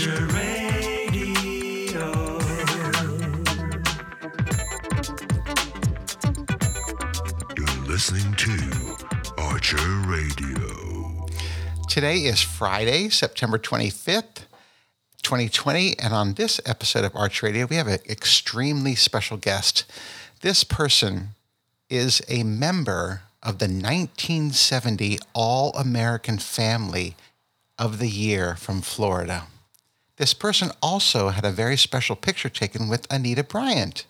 Archer Radio. You're listening to Archer Radio. Today is Friday, September 25th, 2020. And on this episode of Arch Radio, we have an extremely special guest. This person is a member of the 1970 All American Family of the Year from Florida. This person also had a very special picture taken with Anita Bryant.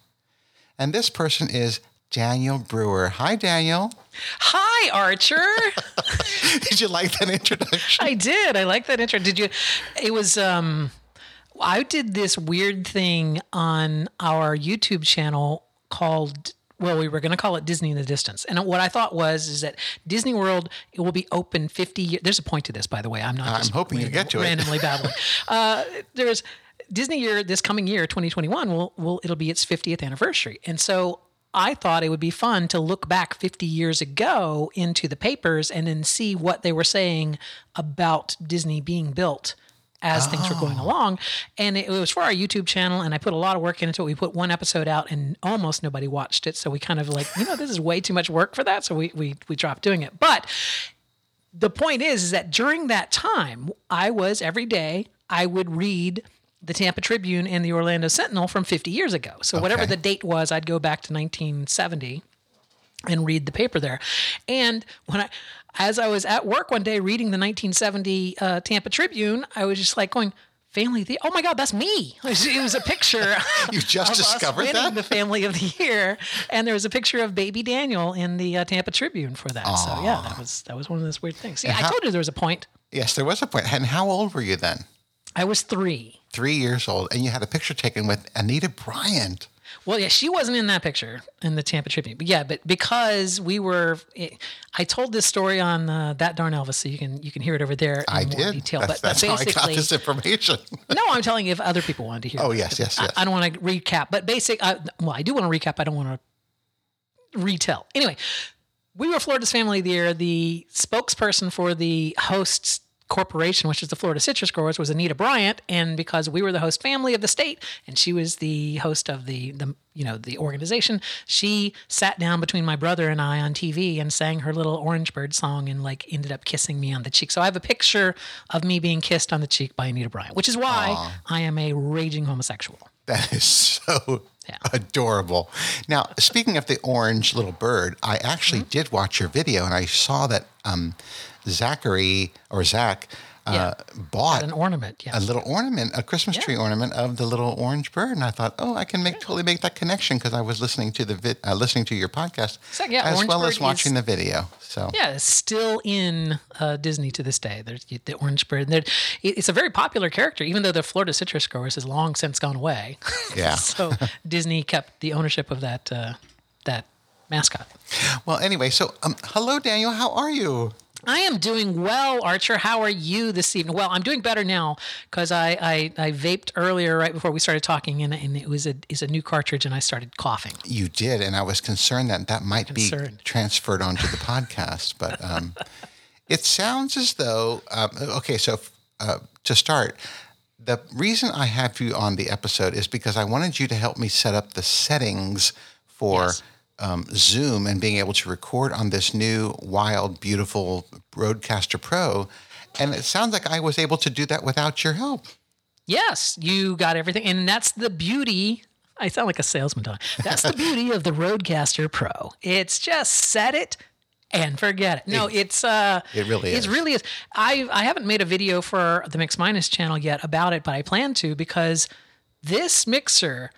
And this person is Daniel Brewer. Hi, Daniel. Hi, Archer. Did you like that introduction? I did. I like that intro. Did you? It was. um I did this weird thing on our YouTube channel called. Well, we were going to call it Disney in the Distance, and what I thought was is that Disney World it will be open fifty years. There's a point to this, by the way. I'm not. I'm just hoping you get to it. randomly babbling. uh, there's Disney year this coming year, 2021. Will will it'll be its 50th anniversary, and so I thought it would be fun to look back 50 years ago into the papers and then see what they were saying about Disney being built as things were going oh. along. And it was for our YouTube channel, and I put a lot of work into it. We put one episode out, and almost nobody watched it. So we kind of like, you know, this is way too much work for that. So we we we dropped doing it. But the point is, is that during that time, I was every day I would read the Tampa Tribune and the Orlando Sentinel from 50 years ago. So whatever the date was, I'd go back to 1970 and read the paper there. And when I, as I was at work one day reading the 1970 uh, Tampa Tribune, I was just like going, "Family of the oh my God, that's me!" It was, it was a picture. You just discovered that? the Family of the Year, and there was a picture of Baby Daniel in the uh, Tampa Tribune for that. So yeah, that was that was one of those weird things. Yeah, I told you there was a point. Yes, there was a point. And how old were you then? I was three. Three years old, and you had a picture taken with Anita Bryant. Well, yeah, she wasn't in that picture in the Tampa Tribune, but yeah, but because we were, I told this story on uh, that darn Elvis, so you can you can hear it over there in I more did. detail. that's but, but that's how I got this information. no, I'm telling you if other people wanted to hear. It. Oh, it. yes, yes, I- yes. I, don't want to recap, but basic. Uh, well, I do want to recap. I don't want to retell. Anyway, we were Florida's Family of the Year. The spokesperson for the hosts corporation, which is the Florida Citrus Growers, was Anita Bryant, and because we were the host family of the state, and she was the host of the the you know the organization, she sat down between my brother and I on TV and sang her little Orange Bird song, and like ended up kissing me on the cheek. So I have a picture of me being kissed on the cheek by Anita Bryant, which is why I am a raging homosexual. That is so Yeah. adorable. Now, speaking of the orange little bird, I actually Mm-hmm. did watch your video, and I saw that um, Zachary or Zach uh, Yeah. bought An ornament, yes. a little ornament, a Christmas tree ornament of the little orange bird, and I thought, oh, I can make totally make that connection because I was listening to the vid, uh, listening to your podcast So, yeah, as Orange well Bird as watching is- the video. So Yeah, it's still in uh, Disney to this day. There's the orange bird. They're- It's a very popular character, even though the Florida citrus growers has long since gone away. Yeah. so Disney kept the ownership of that uh, that mascot. well, anyway, so um, hello, Daniel. How are you? I am doing well, Archer. How are you this evening? Well, I'm doing better now because I, I I vaped earlier right before we started talking, and, and it was a is a new cartridge, and I started coughing. You did, and I was concerned that that might be transferred onto the podcast. But um, it sounds as though um, okay. So uh, to start, the reason I have you on the episode is because I wanted you to help me set up the settings for. Yes. Um, Zoom and being able to record on this new wild, beautiful RodeCaster Pro, and it sounds like I was able to do that without your help. Yes, you got everything. And that's the beauty. I sound like a salesman, don't That's the beauty of the RodeCaster Pro. It's just set it and forget it. No, it's uh It really is. It really is. I I haven't made a video for the Mix Minus channel yet about it, but I plan to because this mixer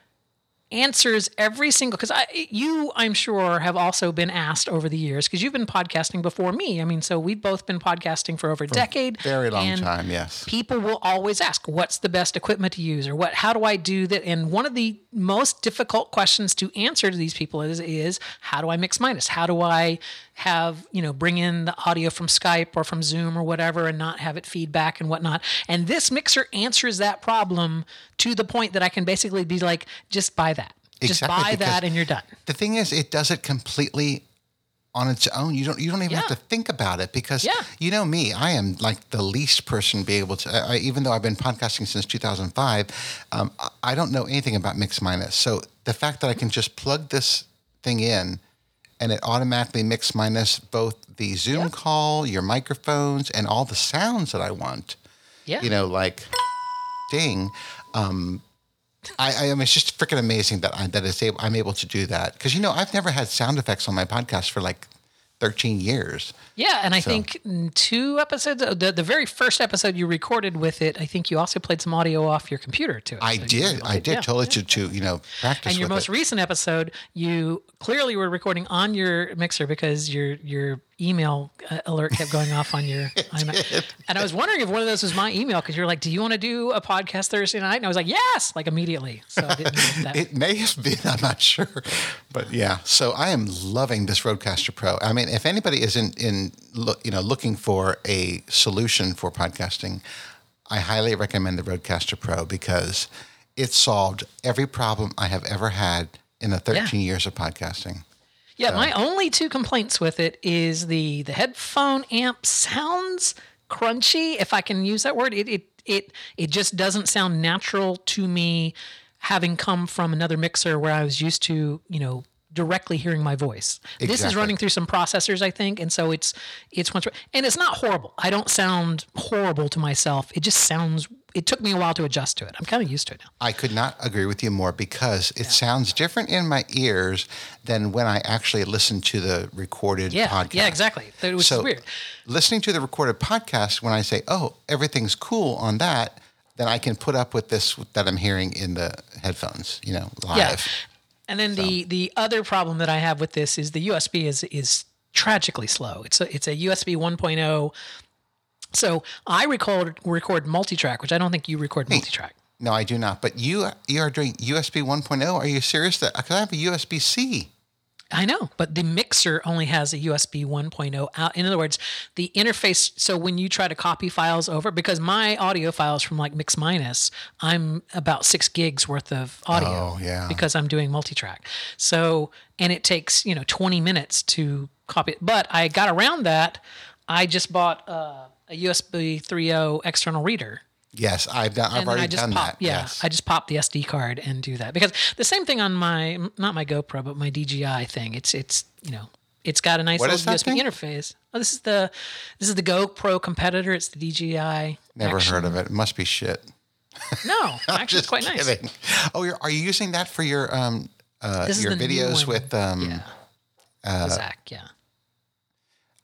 answers every single because I you I'm sure have also been asked over the years because you've been podcasting before me. I mean, so we've both been podcasting for over a decade. Very long time, yes. people will always ask what's the best equipment to use or what how do i do that and one of the most difficult questions to answer to these people is is how do i mix minus how do i have you know bring in the audio from skype or from zoom or whatever and not have it feedback and whatnot and this mixer answers that problem to the point that i can basically be like just buy that just buy that and you're done The thing is, it does it completely on its own. You don't you don't even have to think about it because Yeah. you know me. I am like the least person to be able to. I, even though I've been podcasting since 2005, um, I don't know anything about mix minus. So the fact that I can just plug this thing in and it automatically mix minus both the Zoom call, your microphones, and all the sounds that I want. Yeah. You know, like ding. Um, I, I mean, it's just freaking amazing that I, that it's able, I'm able to do that because you know I've never had sound effects on my podcast for like 13 years. Yeah, and I think mm, two episodes, the, the very first episode you recorded with it, I think you also played some audio off your computer to it. I So did, I did yeah. totally to, to you know practice And your most it. recent episode, you clearly were recording on your mixer because your your email uh, alert kept going off on your iMac. And I was wondering if one of those was my email because you're like, "Do you want to do a podcast Thursday night?" And I was like, "Yes!" Like immediately. So I didn't know that. It may have been, I'm not sure, but yeah. So I am loving this RodeCaster Pro. I mean, if anybody is in, in look, you know, looking for a solution for podcasting, I highly recommend the RodeCaster Pro because it solved every problem I have ever had in the 13 years of podcasting. Yeah, my only two complaints with it is the the headphone amp sounds crunchy, if I can use that word. It it it it just doesn't sound natural to me having come from another mixer where I was used to, you know, directly hearing my voice. This is running through some processors, I think, and so it's it's once and it's not horrible. I don't sound horrible to myself. It just sounds it took me a while to adjust to it. I'm kind of used to it now. I could not agree with you more because it sounds different in my ears than when I actually listen to the recorded Yeah, podcast. yeah, exactly. It was so weird. listening to the recorded podcast, when I say, "Oh, everything's cool on that," then I can put up with this that I'm hearing in the headphones. You know, live. Yeah. And then the the other problem that I have with this is the USB is is tragically slow. It's a it's a USB 1.0. So I record record multi-track, which I don't think you record multi-track. No, I do not. But you you are doing USB 1.0. Are you serious? That because I have a USB C. I know, but the mixer only has a USB 1.0 out. In other words, the interface. So when you try to copy files over, because my audio files from like Mix Minus, I'm about six gigs worth of audio. Oh, yeah. Because I'm doing multi-track. So and it takes you know 20 minutes to copy it. But I got around that. I just bought uh, a USB 3.0 external reader. Yes, I've done. I've And already I just done pop, that. Yeah, yes. I just pop the SD card and do that because the same thing on my not my GoPro but my DJI thing. It's it's you know it's got a nice What little USB thing? interface. Oh, this is the this is the GoPro competitor. It's the DJI. Never action. heard of it. It must be shit. No, actually, it's quite nice. Oh, you're, are you using that for your um uh, your videos with um? Yeah. The Zach, yeah.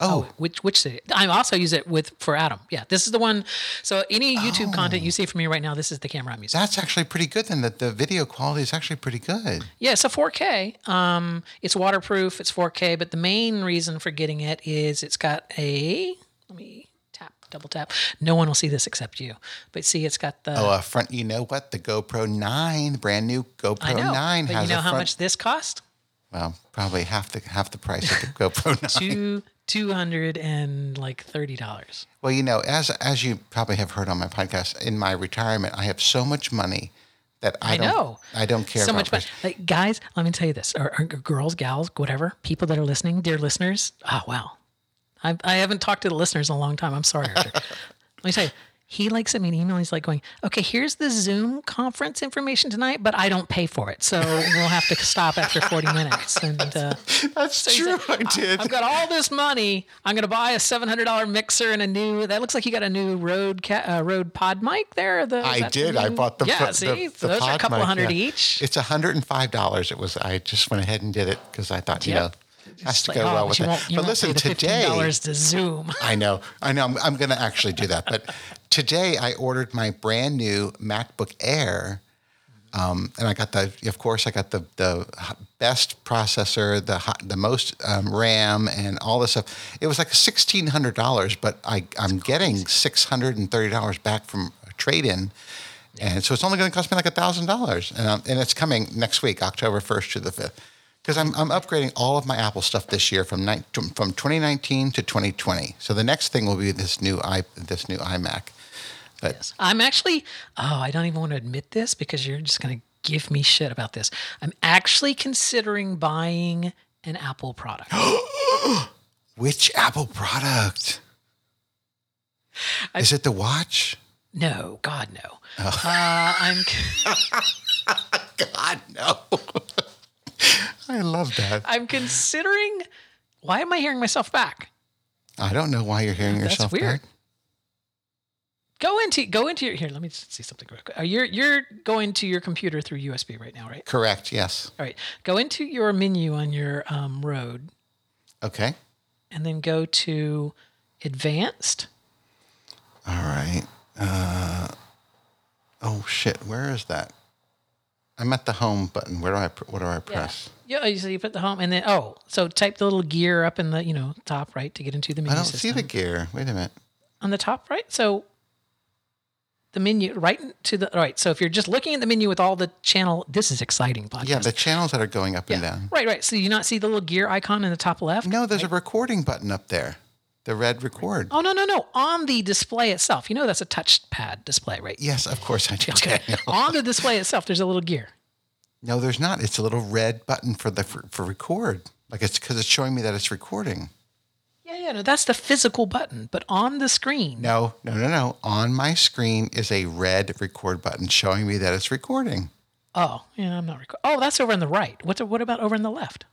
Oh, Which which city? I also use it with for Adam. Yeah, this is the one. So any YouTube content you see from me right now, this is the camera I'm using. that's actually pretty good. Then that the video quality is actually pretty good. Yeah, it's a 4K. Um, it's waterproof. It's 4K. But the main reason for getting it is it's got a. Let me tap, double tap. No one will see this except you. But see, it's got the. Oh, a front. You know what? The GoPro Nine, the brand new GoPro I know. Nine, but has you know how front. much this cost? Well, probably half the half the price of the GoPro Nine. Two two hundred and like thirty dollars. Well, you know, as as you probably have heard on my podcast, in my retirement, I have so much money that I, I don't. know. I don't care so about much price. Like guys, let me tell you this: or, or girls, gals, whatever, people that are listening, dear listeners. Oh wow, I, I haven't talked to the listeners in a long time. I'm sorry, let me tell you. He like sent me an email. He's like going, "Okay, here's the Zoom conference information tonight, but I don't pay for it, so we'll have to stop after 40 minutes." And uh, That's he true. said, I did. I've got all this money. I'm going to buy a $700 mixer and a new. That looks like you got a new Rode ca- uh, Rode PodMic there. The, I that's the did. I bought the yeah. the, see, the, those are a couple mic, hundred yeah. each. It's hundred and five dollars. It was. I just went ahead and did it because I thought you know has to like, go oh, well with it. But listen, today $15 to Zoom. I know, I know. I'm, I'm going to actually do that. But today I ordered my brand new MacBook Air, um, and I got the. Of course, I got the the best processor, the hi- the most um, RAM, and all this stuff. It was like sixteen hundred dollars, but I I'm getting six hundred and thirty dollars back from a trade in. And so it's only going to cost me like a thousand dollars, and um, and it's coming next week, October first to the fifth, because I'm I'm upgrading all of my Apple stuff this year from ni- from 2019 to 2020. So the next thing will be this new i this new iMac. But I'm actually, oh, I don't even want to admit this because you're just going to give me shit about this. I'm actually considering buying an Apple product. Which Apple product? Is it the watch? No, God, no. Oh. Uh, I'm. God, no. I love that. I'm considering. Why am I hearing myself back? I don't know why you're hearing That's yourself weird. back. Go into go into your here. Let me see something real quick. Uh, you're you're going to your computer through USB right now, right? Correct. Yes. All right. Go into your menu on your um, road, Okay. and then go to advanced. All right. Uh, oh shit! Where is that? I'm at the home button. Where do I? What do I press? Yeah. Oh, so you put the home, and then oh, so type the little gear up in the you know top right to get into the menu I don't system. see the gear. Wait a minute. on the top right. So the menu right to the all right. So if you're just looking at the menu with all the channel, this is exciting podcast. Yeah, the channels that are going up and down. Right, right. So you not see the little gear icon in the top left? No, there's a recording button up there. The red record. Oh no, no, no. On the display itself. You know that's a touchpad display, right? Yes, of course I do. Okay. On the display itself, there's a little gear. No, there's not. It's a little red button for the for, for record. Like it's because it's showing me that it's recording. Yeah, yeah, no, that's the physical button. But on the screen, No, no, no, no. On my screen is a red record button showing me that it's recording. oh, yeah, I'm not recording. Oh, that's over on the right. What's what about over on the left?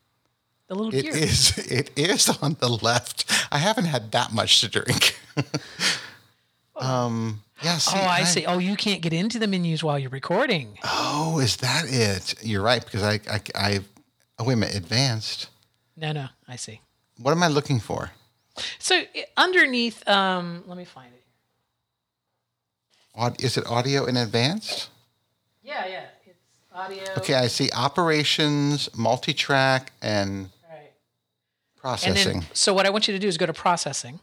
The little It gear. is. It is on the left. I haven't had that much to drink. um. Yeah. See, oh, I see. Oh, you can't get into the menus while you're recording. Oh, is that it? You're right because I, I, I. Oh wait a minute. Advanced. No, no, I see. What am I looking for? So underneath, um, let me find it. Aud- Is it audio in advanced? Yeah, yeah. It's audio. Okay, I see operations, multi-track. And processing. then, so what I want you to do is go to processing.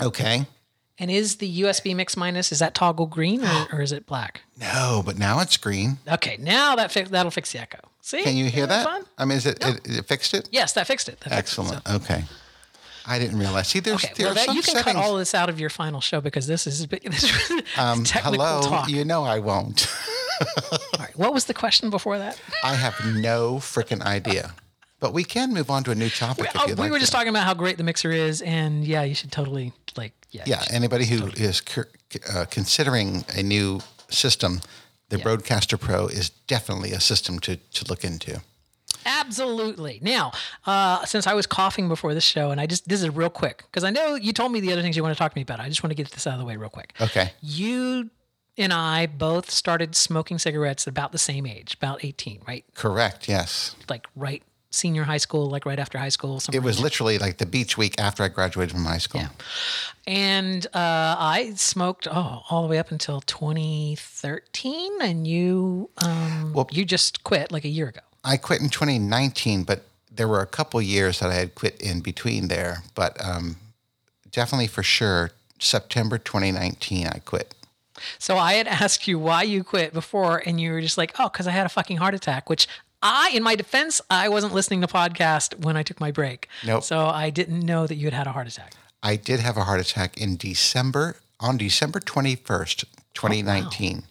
okay. And is the USB mix minus is that toggle green or, or is it black? No, but now it's green. Okay, now that fi- that'll fix the echo. See? Can you hear that fun? I mean, is it, it, it fixed it? Yes, that fixed it. That fixed it. Excellent. Okay. I didn't realize. See, there's Okay, there well, that, you can settings. cut all this out of your final show because this is, this is um, technical hello, talk. you know I won't. All right, what was the question before that? I have no freaking idea. But we can move on to a new topic if Oh, we like were just talking about how great the mixer is, and yeah, you should totally like yeah. Yeah, anybody who is cur- uh, considering a new system, the Yeah. Broadcaster Pro is definitely a system to, to look into. Absolutely. Now, uh, since I was coughing before this show, and I just this is real quick because I know you told me the other things you want to talk to me about. I just want to get this out of the way real quick. Okay. You and I both started smoking cigarettes at about the same age, about eighteen, right? Correct. Yes. Like right senior high school, like right after high school. It was there. literally like the beach week after I graduated from high school. Yeah. and uh, I smoked oh all the way up until 2013, and you um, Well- you just quit like a year ago. I quit in 2019, but there were a couple years that I had quit in between there. But um, definitely for sure, September 2019, I quit. So I had asked you why you quit before, and you were just like, "Oh, because I had a fucking heart attack." Which I, in my defense, I wasn't listening to podcast when I took my break. Nope. So I didn't know that you had had a heart attack. I did have a heart attack in December, on December 21st, 2019.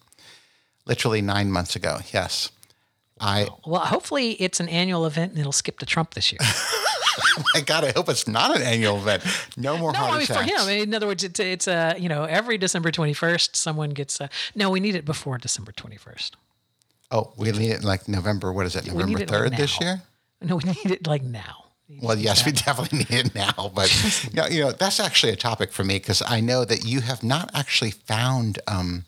Literally nine months ago. Yes. I, Well, hopefully it's an annual event and it'll skip to Trump this year. Oh my God, I hope it's not an annual event. No more no, heart I mean attacks. for him. In other words, it's it's a you know every December twenty first, someone gets a. No, we need it before December twenty first. Oh, we need it like November, what is it, November it like 3rd this year? No, we need it like now. Well, yes, we definitely need it now. But you know, you know, that's actually a topic for me because I know that you have not actually found um,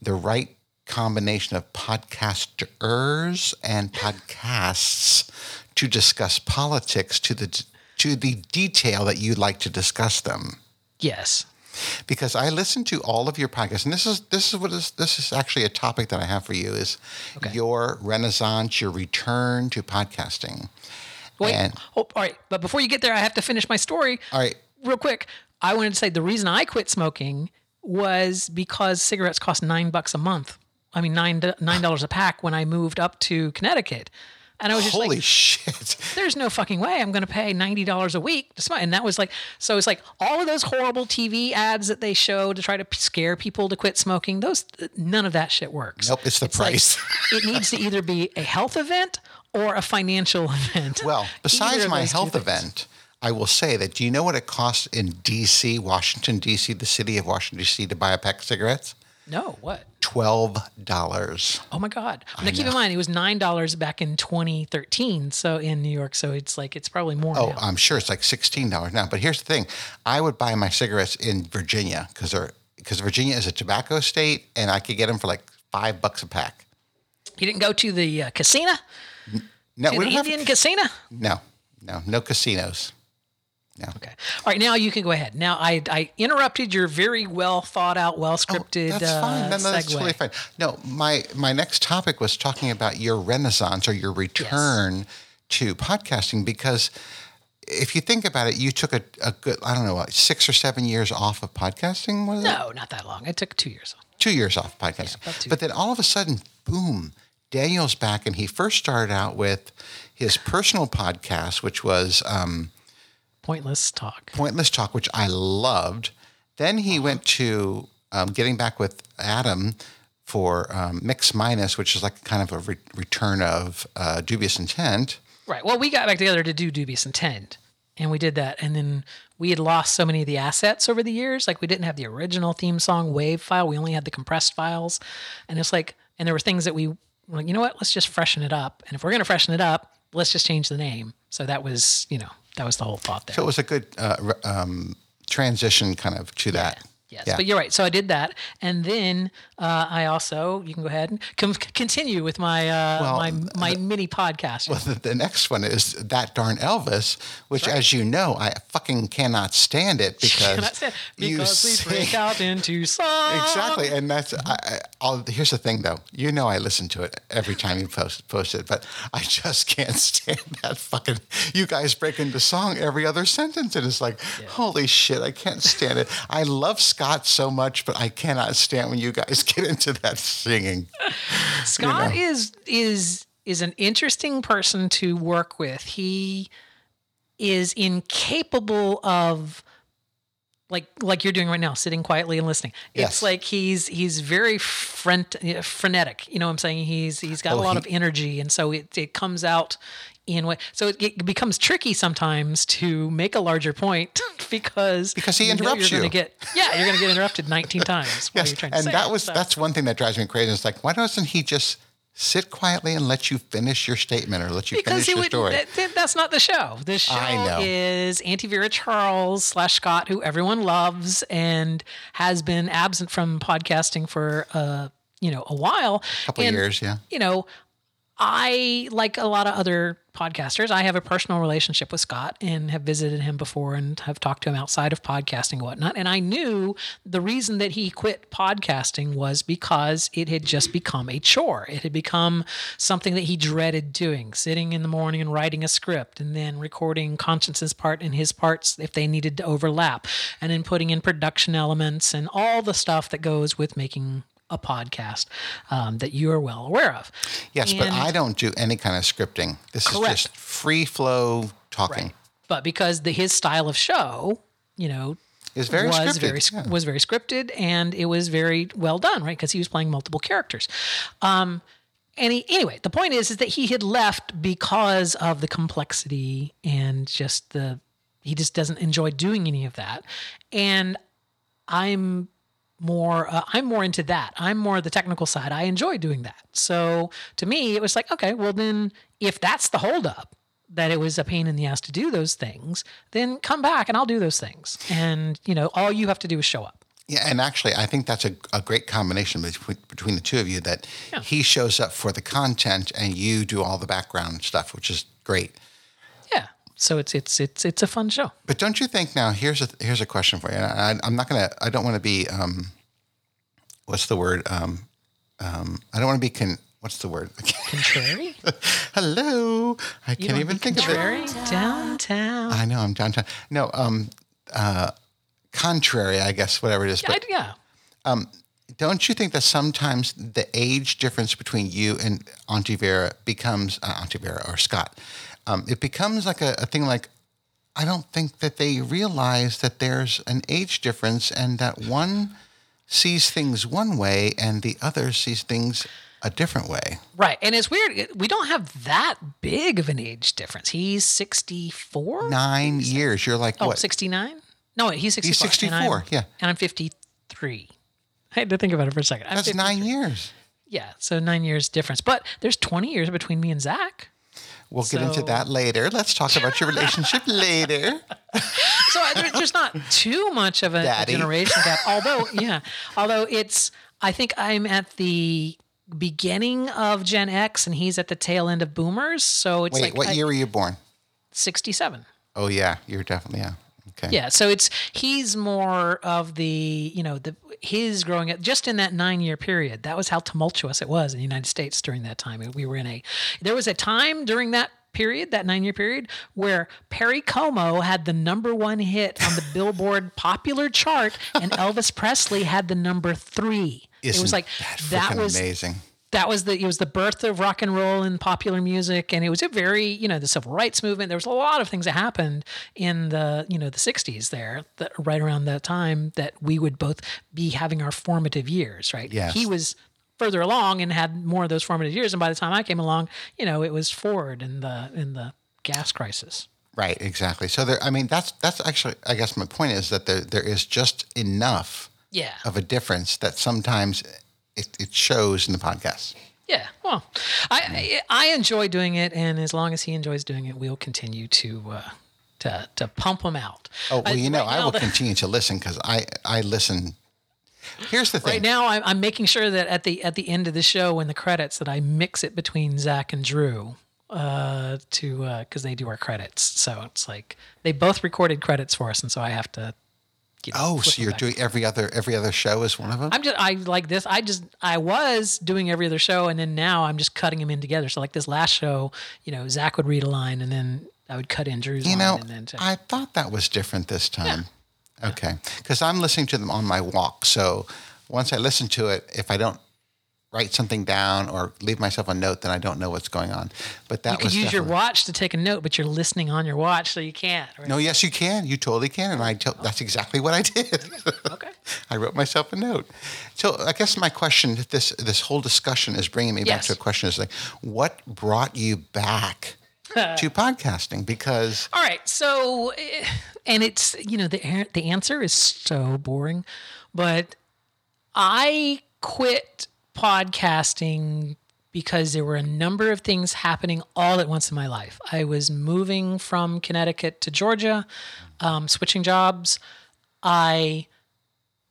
the right combination of podcasters and podcasts to discuss politics to the to the detail that you'd like to discuss them. Yes. Because I listen to all of your podcasts, and this is this is what is this is actually a topic that I have for you is Okay. your renaissance, your return to podcasting. Wait. And- oh, all right. But before you get there, I have to finish my story. All right, real quick, I wanted to say the reason I quit smoking was because cigarettes cost nine bucks a month. I mean, nine nine dollars a pack when I moved up to Connecticut, and I was just holy like, shit! "There's no fucking way I'm going to pay ninety dollars a week to smoke." And that was like, so it's like all of those horrible TV ads that they show to try to scare people to quit smoking. Those none of that shit works. Nope, it's the like, price. it needs to either be a health event or a financial event. Well, besides my health event, I will say that do you know what it costs in DC, Washington, DC, the city of Washington, DC, to buy a pack of cigarettes? No, what? $12. Oh my God! Now keep in mind it was nine dollars back in 2013. So in New York, so it's like it's probably more. Oh, now. I'm sure it's like $16 now. But here's the thing I would buy my cigarettes in Virginia because they're because Virginia is a tobacco state and I could get them for like five bucks a pack. you didn't go to the uh, casino, No, to we the don't have- Indian casino. no, no, no casinos. Okay. All right. Now you can go ahead. Now I I interrupted your very well thought out, well scripted. Oh, That's fine. Uh, No, no, that's totally fine. No, my my next topic was talking about your renaissance or your return to podcasting because if you think about it, you took a, a good I don't know what, six or seven years off of podcasting. Was it? No, not that long. It took two years. off. two years off podcasting. about two. but then all of a sudden, boom, Daniel's back, and he first started out with his personal podcast, which was um, Pointless talk. Pointless Talk, which I loved. Then he went to um, getting back with Adam for um, Mix Minus, which is like kind of a re- return of uh, Dubious Intent. Right. Well, we got back together to do dubious intent, and we did that, and then we had lost so many of the assets over the years. Like we didn't have the original theme song wave file. We only had the compressed files, and it's like, and there were things that we were like, you know what? Let's just freshen it up, and if we're gonna freshen it up, let's just change the name. So that was, you know, that was the whole thought there. So it was a good uh, um, transition kind of to that. Yes, Yeah. but you're right. So I did that, and then uh, I also you can go ahead and com- continue with my uh, Well, my my mini podcast. Well, the, the next one is that darn Elvis, which, as you know, I fucking cannot stand it because you because we sing- break out into song. Exactly, and that's. I, I, I'll, here's the thing, though. You know, I listen to it every time you post post it, but I just can't stand that fucking. You guys break into song every other sentence, and it's like, holy shit, I can't stand it. I love Scott so much, but I cannot stand when you guys get into that singing. Scott know. is is is an interesting person to work with. He is incapable of like like you're doing right now, sitting quietly and listening. Yes. It's like he's he's very front, frenetic. You know what I'm saying? He's he's got Oh, a lot he- of energy, and so it it comes out in way. So it, it becomes tricky sometimes to make a larger point because Because he you know interrupts you're you. Gonna get, yeah, you're going to get interrupted 19 times while Yes, you're trying to and that it. was So- that's one thing that drives me crazy. It's like, why doesn't he just sit quietly and let you finish your statement or let you because finish your would. story? That, that- that's not the show. The show is Auntie Vera Charles slash Scott, who everyone loves and has been absent from podcasting for uh you know a while. A couple And, years, yeah. You know, I like a lot of other podcasters. I have a personal relationship with Scott and have visited him before and have talked to him outside of podcasting and whatnot. And I knew the reason that he quit podcasting was because it had just become a chore. It had become something that he dreaded doing, sitting in the morning and writing a script and then recording Conscience's part and his parts if they needed to overlap, and then putting in production elements and all the stuff that goes with making a podcast um, that you are well aware of. Yes, but I don't do any kind of scripting. This Correct. is just free flow talking. Right. But because the, his style of show, you know, It's very was scripted. very yeah. was very scripted and it was very well done, right? Because he was playing multiple characters. Um, and he, anyway, the point is, is that he had left because of the complexity and just the he just doesn't enjoy doing any of that. And I'm more uh, I'm more into that. I'm more the technical side. I enjoy doing that. So to me, it was like, okay, well then, if that's the holdup, that it was a pain in the ass to do those things, then come back and I'll do those things. And you know, all you have to do is show up. Yeah, and actually, I think that's a, a great combination between, between the two of you. That Yeah. he shows up for the content and you do all the background stuff, which is great. So it's it's it's it's a fun show. But don't you think now? Here's a here's a question for you. I, I'm not gonna. I don't want to be. Um, what's the word? Um, um, I don't want to be. Con, what's the word? Contrary. Hello. I You can't even think of it. contrary downtown. I know. I'm downtown. No. Um. Uh. Contrary. I guess whatever it is. I, But yeah. don't you think that sometimes the age difference between you and Auntie Vera becomes uh, Auntie Vera or Scott? Um, it becomes like a, a thing like I don't think that they realize that there's an age difference and that one sees things one way and the other sees things a different way. Right. And it's weird. We don't have that big of an age difference. He's 64? Nine years. You're like Oh, what? 69? No, he's 64. He's 64, I'm- yeah. And I'm 53. I had to think about it for a second. I'm That's 53. nine years. Yeah. So nine years difference. But there's 20 years between me and Zach. We'll get into that later. Let's talk about your relationship later. So there's not too much of a, Daddy. generation gap. Although, yeah, although it's, I think I'm at the beginning of Gen X and he's at the tail end of Boomers. So it's Wait, like what I- year were you born? 67. Oh yeah, you're definitely yeah. Okay. Yeah, so it's he's more of the you know the his growing up just in that nine year period. That was how tumultuous it was in the United States during that time. We were in a there was a time during that period, that nine year period, where Perry Como had the number one hit on the Billboard popular chart, and Elvis Presley had the number three. it Isn't was like that, that was amazing. That was the it was the birth of rock and roll and popular music. And it was a very you know the civil rights movement. There was a lot of things that happened in the you know the 60s there that right around that time that we would both be having our formative years right? Yes. he was further along and had more of those formative years. And by the time I came along you know it was Ford in the in the gas crisis. Right, exactly. So there I mean that's that's actually I guess my point is that there there is just enough yeah. of a difference that sometimes it, it shows in the podcast. Yeah, well, I I enjoy doing it, and as long as he enjoys doing it, we'll continue to uh, to to pump him out. Oh well, Uh, you know, right I will the- continue to listen because I I listen. Here's the thing. Right now, I'm, I'm making sure that at the at the end of the show, when the credits, that I mix it between Zach and Drew, uh, to because they do our credits. So it's like they both recorded credits for us, and so I have to. You know, oh, so you're doing every other every other show is one of them. I'm just I like this. I just I was doing every other show, and then now I'm just cutting them in together. So like this last show, you know, Zach would read a line, and then I would cut in Drew's You line, know, and then I thought that was different this time. Okay, because I'm listening to them on my walk. So once I listen to it, if I don't write something down or leave myself a note, then I don't know what's going on. But that you could was use your watch to take a note, but you're listening on your watch, so you can't. Right? No, yes, you can. You totally can, and I tell, that's exactly what I did. Okay. I wrote myself a note. So I guess my question, this this whole discussion is bringing me back to a question: is like, what brought you back to podcasting? Because All right. So, eh, and it's you know the the answer is so boring, but I quit podcasting because there were a number of things happening all at once in my life. I was moving from Connecticut to Georgia, um, switching jobs. I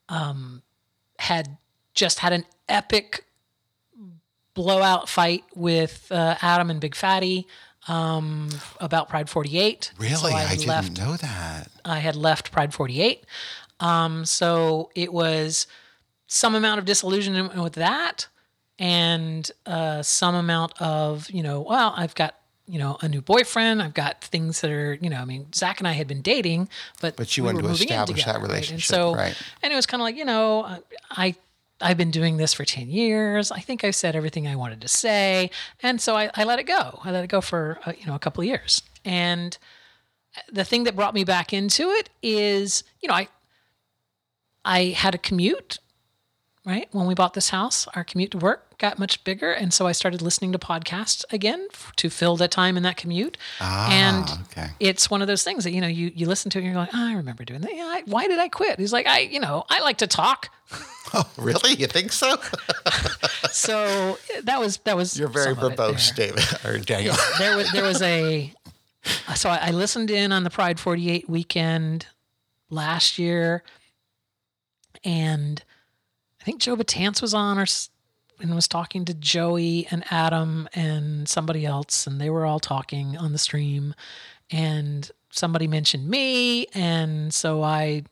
um, had just had an epic blowout fight with uh, Adam and Big Fatty um, about Pride 48. really, So I, I, didn't left know that. I had left Pride 48. Um, so it was some amount of disillusionment with that and uh, some amount of, you know, well, I've got, you know, a new boyfriend. I've got things that are, you know, I mean, Zach and I had been dating, but But you we wanted were to establish that together, right? And relationship, so, right. and it was kind of like, you know, I, I've been doing this for 10 years. I think I've said everything I wanted to say. And so I, I let it go. I let it go for, uh, you know, a couple of years. And the thing that brought me back into it is, you know, I I had a commute, right? When we bought this house, our commute to work got much bigger, and so I started listening to podcasts again f- to fill that time in that commute. Ah, and okay. it's one of those things that you know you you listen to it and you're like, oh, I remember doing that. Yeah, I, why did I quit? He's like, I you know I like to talk, Oh, really? You think so? so that was that was You're very verbose. David or Daniel. there was there was a so I, I listened in on the Pride 48 weekend last year, and think Joe Batance was on or and was talking to Joey and Adam and somebody else, and they were all talking on the stream, and somebody mentioned me, and so I.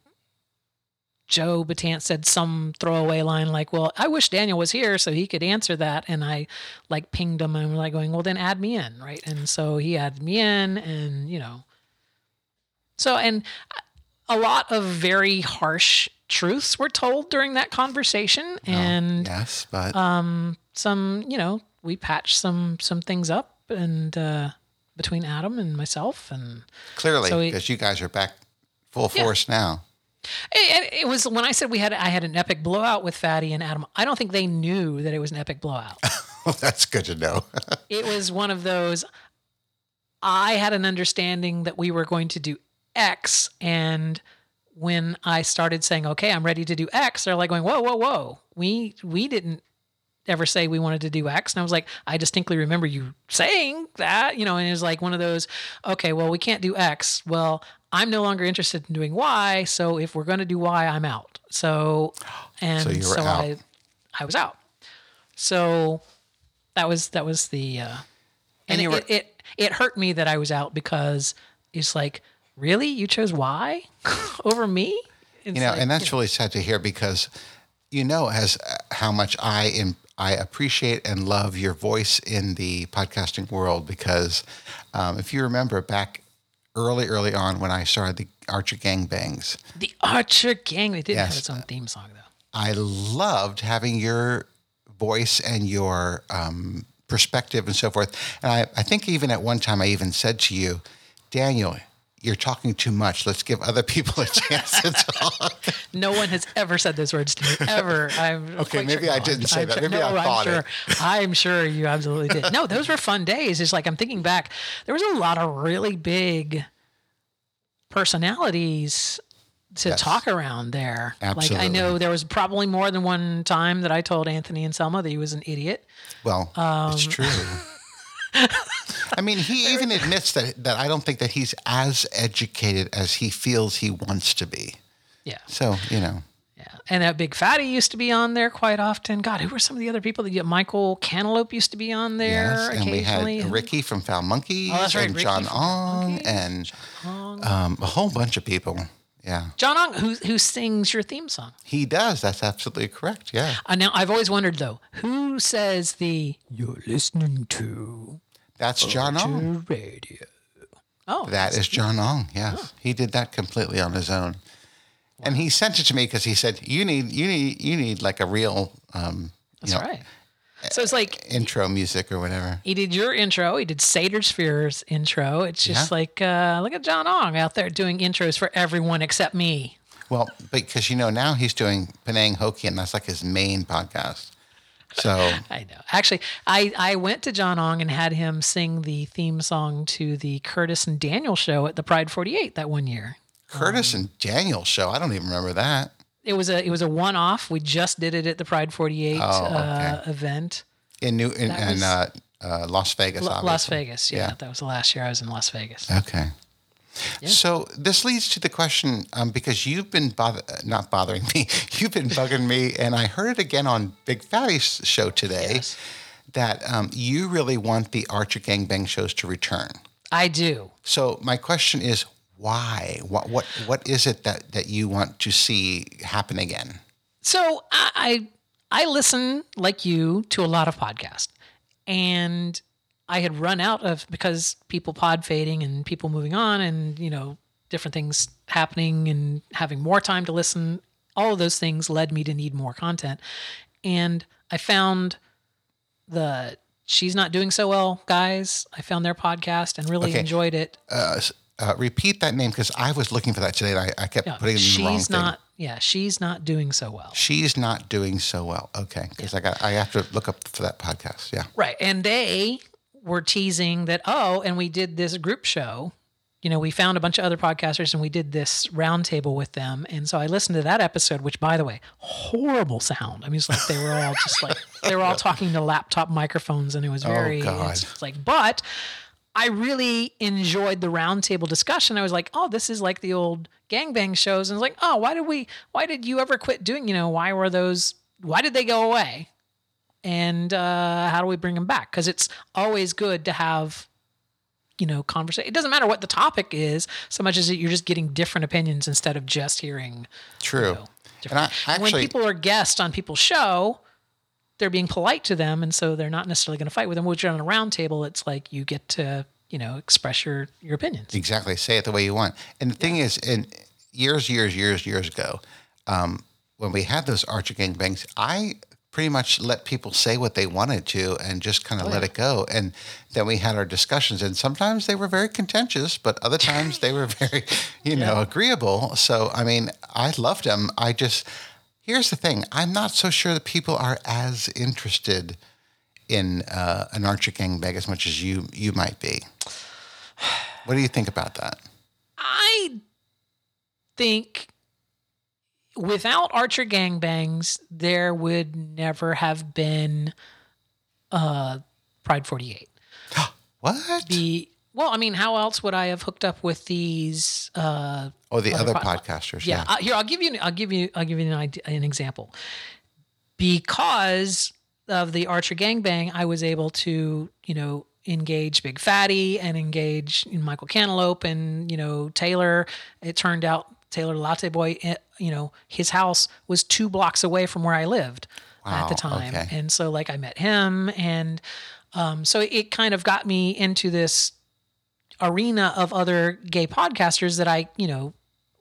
Joe Batance said some throwaway line like, "Well, I wish Daniel was here so he could answer that." And I like pinged him and I'm like going, "Well, then add me in, right?" And so he added me in, and you know, so and uh, a lot of very harsh truths were told during that conversation, and yes, but um, some, you know, we patched some some things up, and uh, between Adam and myself, and clearly, so because you guys are back full Yeah. force now. It, it was when I said we had I had an epic blowout with Fatty and Adam. I don't think they knew that it was an epic blowout. Well, that's good to know. it was one of those. I had an understanding that we were going to do X, and when I started saying, "Okay, I'm ready to do X," they're like going, "Whoa, whoa, whoa! We we didn't ever say we wanted to do X," and I was like, "I distinctly remember you saying that," you know, and it was like one of those, "Okay, well, we can't do X. Well, I'm no longer interested in doing Y, so if we're going to do Y, I'm out." So, and So so out. I I was out. So that was that was the uh, and, And it, were- it, it it hurt me that I was out because it's like really you chose Y over me. It's you know, like, and that's really sad to hear because you know as uh, how much I am I appreciate and love your voice in the podcasting world because um, if you remember back early early on when I started the Archer Gang Bangs, the Archer Gang. They did have Yes. its own theme song though. I loved having your voice and your um, perspective and so forth. And I, I think even at one time I even said to you, Daniel, you're talking too much. Let's give other people a chance to talk. No one has ever said those words to me ever. I'm Okay, maybe sure- I didn't say I'm that. sure- Maybe no, I thought sure, it. I'm sure you absolutely did. No, those were fun days. It's like I'm thinking back. There was a lot of really big personalities to Yes. talk around there. Like I know there was probably more than one time that I told Anthony and Selma that he was an idiot. Well, Um, it's true. I mean, he even admits that that I don't think that he's as educated as he feels he wants to be. Yeah. So you know, Yeah. And that big fatty used to be on there quite often. God, who were some of the other people that get Michael Cantaloupe used to be on there yes, and we had Ricky from Foul Monkeys, Oh, that's right, and Ricky John Ong, Monkeys, and um, a whole bunch of people. Yeah, John Ong, who who sings your theme song. he does. That's absolutely correct. Yeah, Uh, now I've always wondered though, who says the "You're listening to that's John Ong. radio"? Oh, That is John Ong. Yes, he did that completely on his own, and he sent it to me because he said, "You need, you need, you need like a real, um, you that's know, right. So it's like intro music or whatever." he did your intro, he did Seder Sphere's intro. It's just Yeah. like uh, look at John Ong out there doing intros for everyone except me. Well, because you know now he's doing Penang Hokkien. That's like his main podcast. So I know. Actually, I, I went to John Ong and had him sing the theme song to the Curtis and Daniel show at the Pride 48 that one year. Curtis and Daniel show. I don't even remember that. It was a it was a one off. We just did it at the Pride 48 Oh, uh, event. In New in, in was- uh, uh, Las Vegas. L- Las. Vegas. Yeah, Yeah. that was the last year I was in Las Vegas. Okay. So this leads to the question um, because you've been bother- not bothering me, you've been bugging me, and I heard it again on Big Fatty's show today Yes. that um, you really want the Archer Gangbang shows to return. I do. So my question is, why? What what what is it that that you want to see happen again? So I, I I listen like you to a lot of podcasts, and I had run out of because people pod fading and people moving on, and you know different things happening and having more time to listen. All of those things led me to need more content, and I found the she's not doing so well guys. I found their podcast and really Okay. enjoyed it. Uh, uh, repeat that name because I was looking for that today. And I, I kept Yeah, putting it in the wrong she's thing. not. Yeah, she's not doing so well. She's not doing so well. Okay, because I got I have to look up for that podcast. Yeah. Right. And they were teasing that, oh, and we did this group show. You know, we found a bunch of other podcasters and we did this roundtable with them. And so I listened to that episode, which, by the way, horrible sound. I mean, it's like they were all just like, they were all talking to laptop microphones and it was oh, very, God. it's, it's like, but I really enjoyed the roundtable discussion. I was like, oh, this is like the old gangbang shows. And I was like, oh, why did we, why did you ever quit doing, you know, why were those, why did they go away? And uh, how do we bring them back? Because it's always good to have, you know, conversation. It doesn't matter what the topic is, so much as that you're just getting different opinions instead of just hearing. True. know, and I And when people are guests on people's show, they're being polite to them, and so they're not necessarily going to fight with them. Which on a round table, it's like you get to, you know, express your your opinions. exactly say it the way you want. And the thing is, in years, years, years, years ago, um, when we had those Archer gang bangs I pretty much let people say what they wanted to and just kind of let yeah. it go. And then we had our discussions, and sometimes they were very contentious, but other times they were very, you know, agreeable. So, I mean, I loved them. I just, here's the thing I'm not so sure that people are as interested in uh, an Archer gangbang as much as you you might be. What do you think about that? I think without Archer gangbangs, there would never have been uh, Pride 48. What? The well, I mean, how else would I have hooked up with these? Uh, oh, the other other pod- podcasters. yeah, Yeah. uh, here I'll give you. I'll give you. I'll give you an idea, an example. Because of the Archer gangbang, I was able to, you know, engage Big Fatty and engage Michael Cantaloupe and you know Taylor. It turned out Taylor Latte Boy, eh, you know, his house was two blocks away from where I lived at the time, okay. and so like I met him, and um, so it kind of got me into this arena of other gay podcasters that I, you know,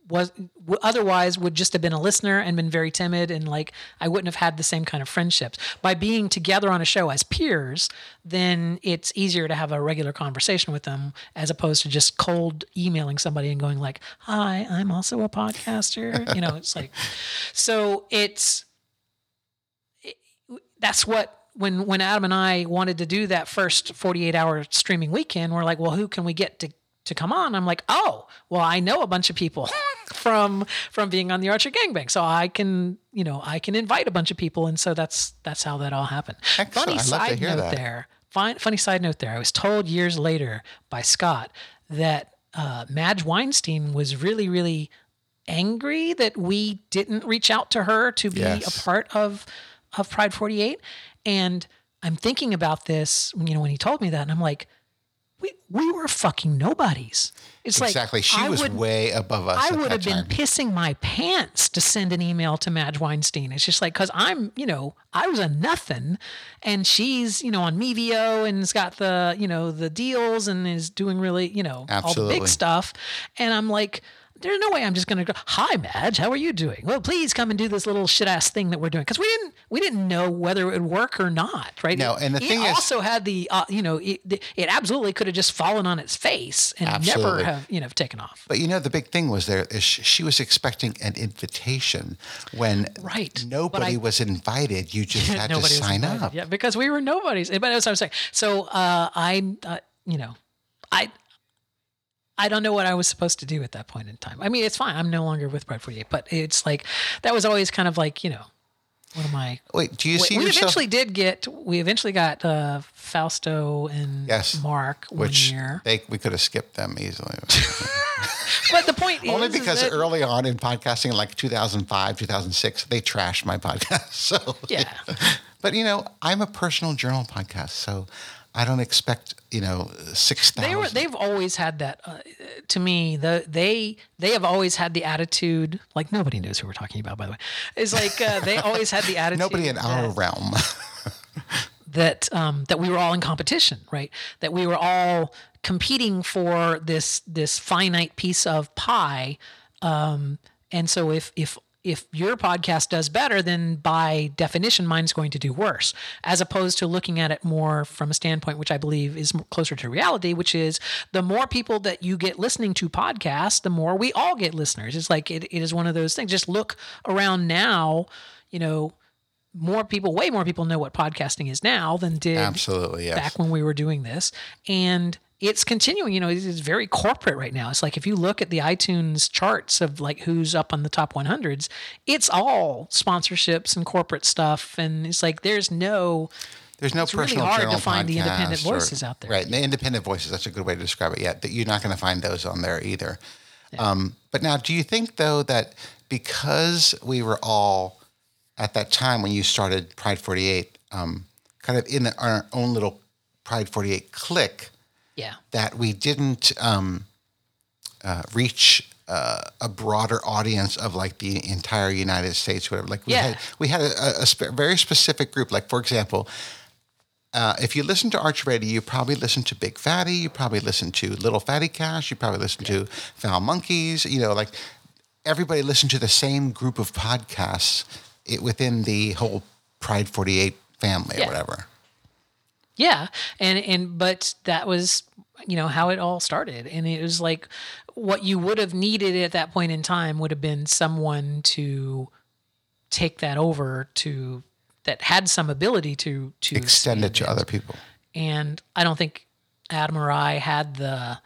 was w- otherwise would just have been a listener and been very timid and like I wouldn't have had the same kind of friendships. By being together on a show as peers, then it's easier to have a regular conversation with them as opposed to just cold emailing somebody and going like, "Hi, I'm also a podcaster." you know, it's like so it's that's what when when Adam and I wanted to do that first 48 hour streaming weekend, we're like, well, who can we get to to come on? I'm like, oh, well, I know a bunch of people from from being on the Archer Gangbang, so I can you know I can invite a bunch of people, and so that's that's how that all happened. Excellent. Funny I'd love to side note that. there. Fine, funny side note there. I was told years later by Scott that uh, Madge Weinstein was really really angry that we didn't reach out to her to be Yes. a part of of Pride 48 and I'm thinking about this you know when he told me that and I'm like we we were fucking nobodies it's exactly. like she I was would, way above us. I would have been time. pissing my pants to send an email to Madge Weinstein. It's just like because I'm, you know, I was a nothing, and she's, you know, on Mevio and has got the, you know, the deals and is doing really, you know, all the big stuff, and I'm like. There's no way I'm just gonna go. Hi, Madge. How are you doing? Well, please come and do this little shit ass thing that we're doing because we didn't we didn't know whether it would work or not, right? No, and the it thing is- also had the uh, you know it, it absolutely could have just fallen on its face and Absolutely. never have you know taken off. But you know, the big thing was there is she was expecting an invitation when Right. Nobody I- was invited. You just had to sign up. Yeah, because we were nobodies. But that's what I'm saying. So uh, I, uh, you know, I, I don't know what I was supposed to do at that point in time. I mean, it's fine. I'm no longer with Pride 48, but it's like that was always kind of like you know, what am I? Wait, do you we see we yourself? eventually did get. We eventually got uh, Fausto and Yes. Mark which year. they, we could have skipped them easily. But the point Only is, is because that- early on in podcasting, like 2005, 2006, they trashed my podcast. So Yeah. But you know, I'm a personal journal podcast, so I don't expect you know six They were they've always had that uh, to me the they they have always had the attitude like nobody knows who we're talking about by the way. It's like uh, they always had the attitude Nobody in our that, realm. that um that we were all in competition right? That we were all competing for this this finite piece of pie um and so if if if your podcast does better, then by definition, mine's going to do worse, as opposed to looking at it more from a standpoint, which I believe is closer to reality, which is the more people that you get listening to podcasts, the more we all get listeners. It's like it, it is one of those things. Just look around now, you know, more people, way more people know what podcasting is now than did Absolutely, yes. back when we were doing this. And it's continuing, you know, it's very corporate right now. It's like if you look at the iTunes charts of like who's up on the top 100s, it's all sponsorships and corporate stuff. And it's like there's no, There's no It's really personal hard to find the independent podcast or- voices out there. Right, the independent voices. That's a good way to describe it. Yeah, that you're not going to find those on there either. Um, but now, do you think though that because we were all at that time when you started Pride 48, um, kind of in our own little Pride 48 clique, yeah. that we didn't um, uh, reach uh, a broader audience of like the entire United States, whatever. Like we Yeah. had, we had a, a spe- very specific group. Like for example, uh, if you listen to Arch Radio, you probably listen to Big Fatty, you probably listen to Little Fatty Cash, you probably listen to Foul Monkeys. You know, like everybody listened to the same group of podcasts it, within the whole Pride 48 family Yeah. or whatever. Yeah, and and but that was you know how it all started, and it was like what you would have needed at that point in time would have been someone to take that over to that had some ability to to Extend it to other people. and I don't think Adam or I had the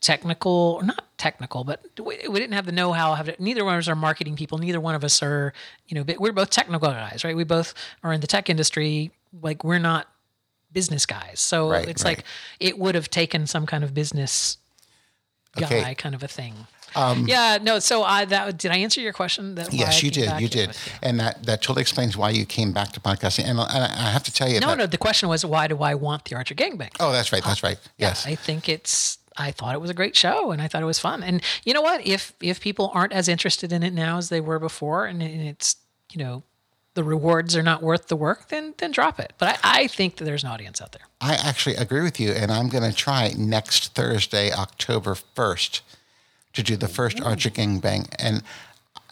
technical, or not technical, but we, we didn't have the know-how. Have it, neither one of us are marketing people. Neither one of us are, you know, we're both technical guys, right? We both are in the tech industry. Like we're not business guys, so Right, it's right. like it would have taken some kind of business guy Okay. Um, kind of a thing. yeah, no. So I that did I answer your question? That Yes, you did. You Yeah, did. And that, that totally explains why you came back to podcasting. And, and I have to tell you No, that. no. The question was why do I want the Archer Gangbang? Oh, that's right. That's right. Yes. I think it's I thought it was a great show and I thought it was fun. And you know what? If if people aren't as interested in it now as they were before and, and it's, you know, the rewards are not worth the work, then then drop it. But I, I think that there's an audience out there. I actually agree with you, and I'm going to try next Thursday, October 1st, to do the first Archer Gangbang. And,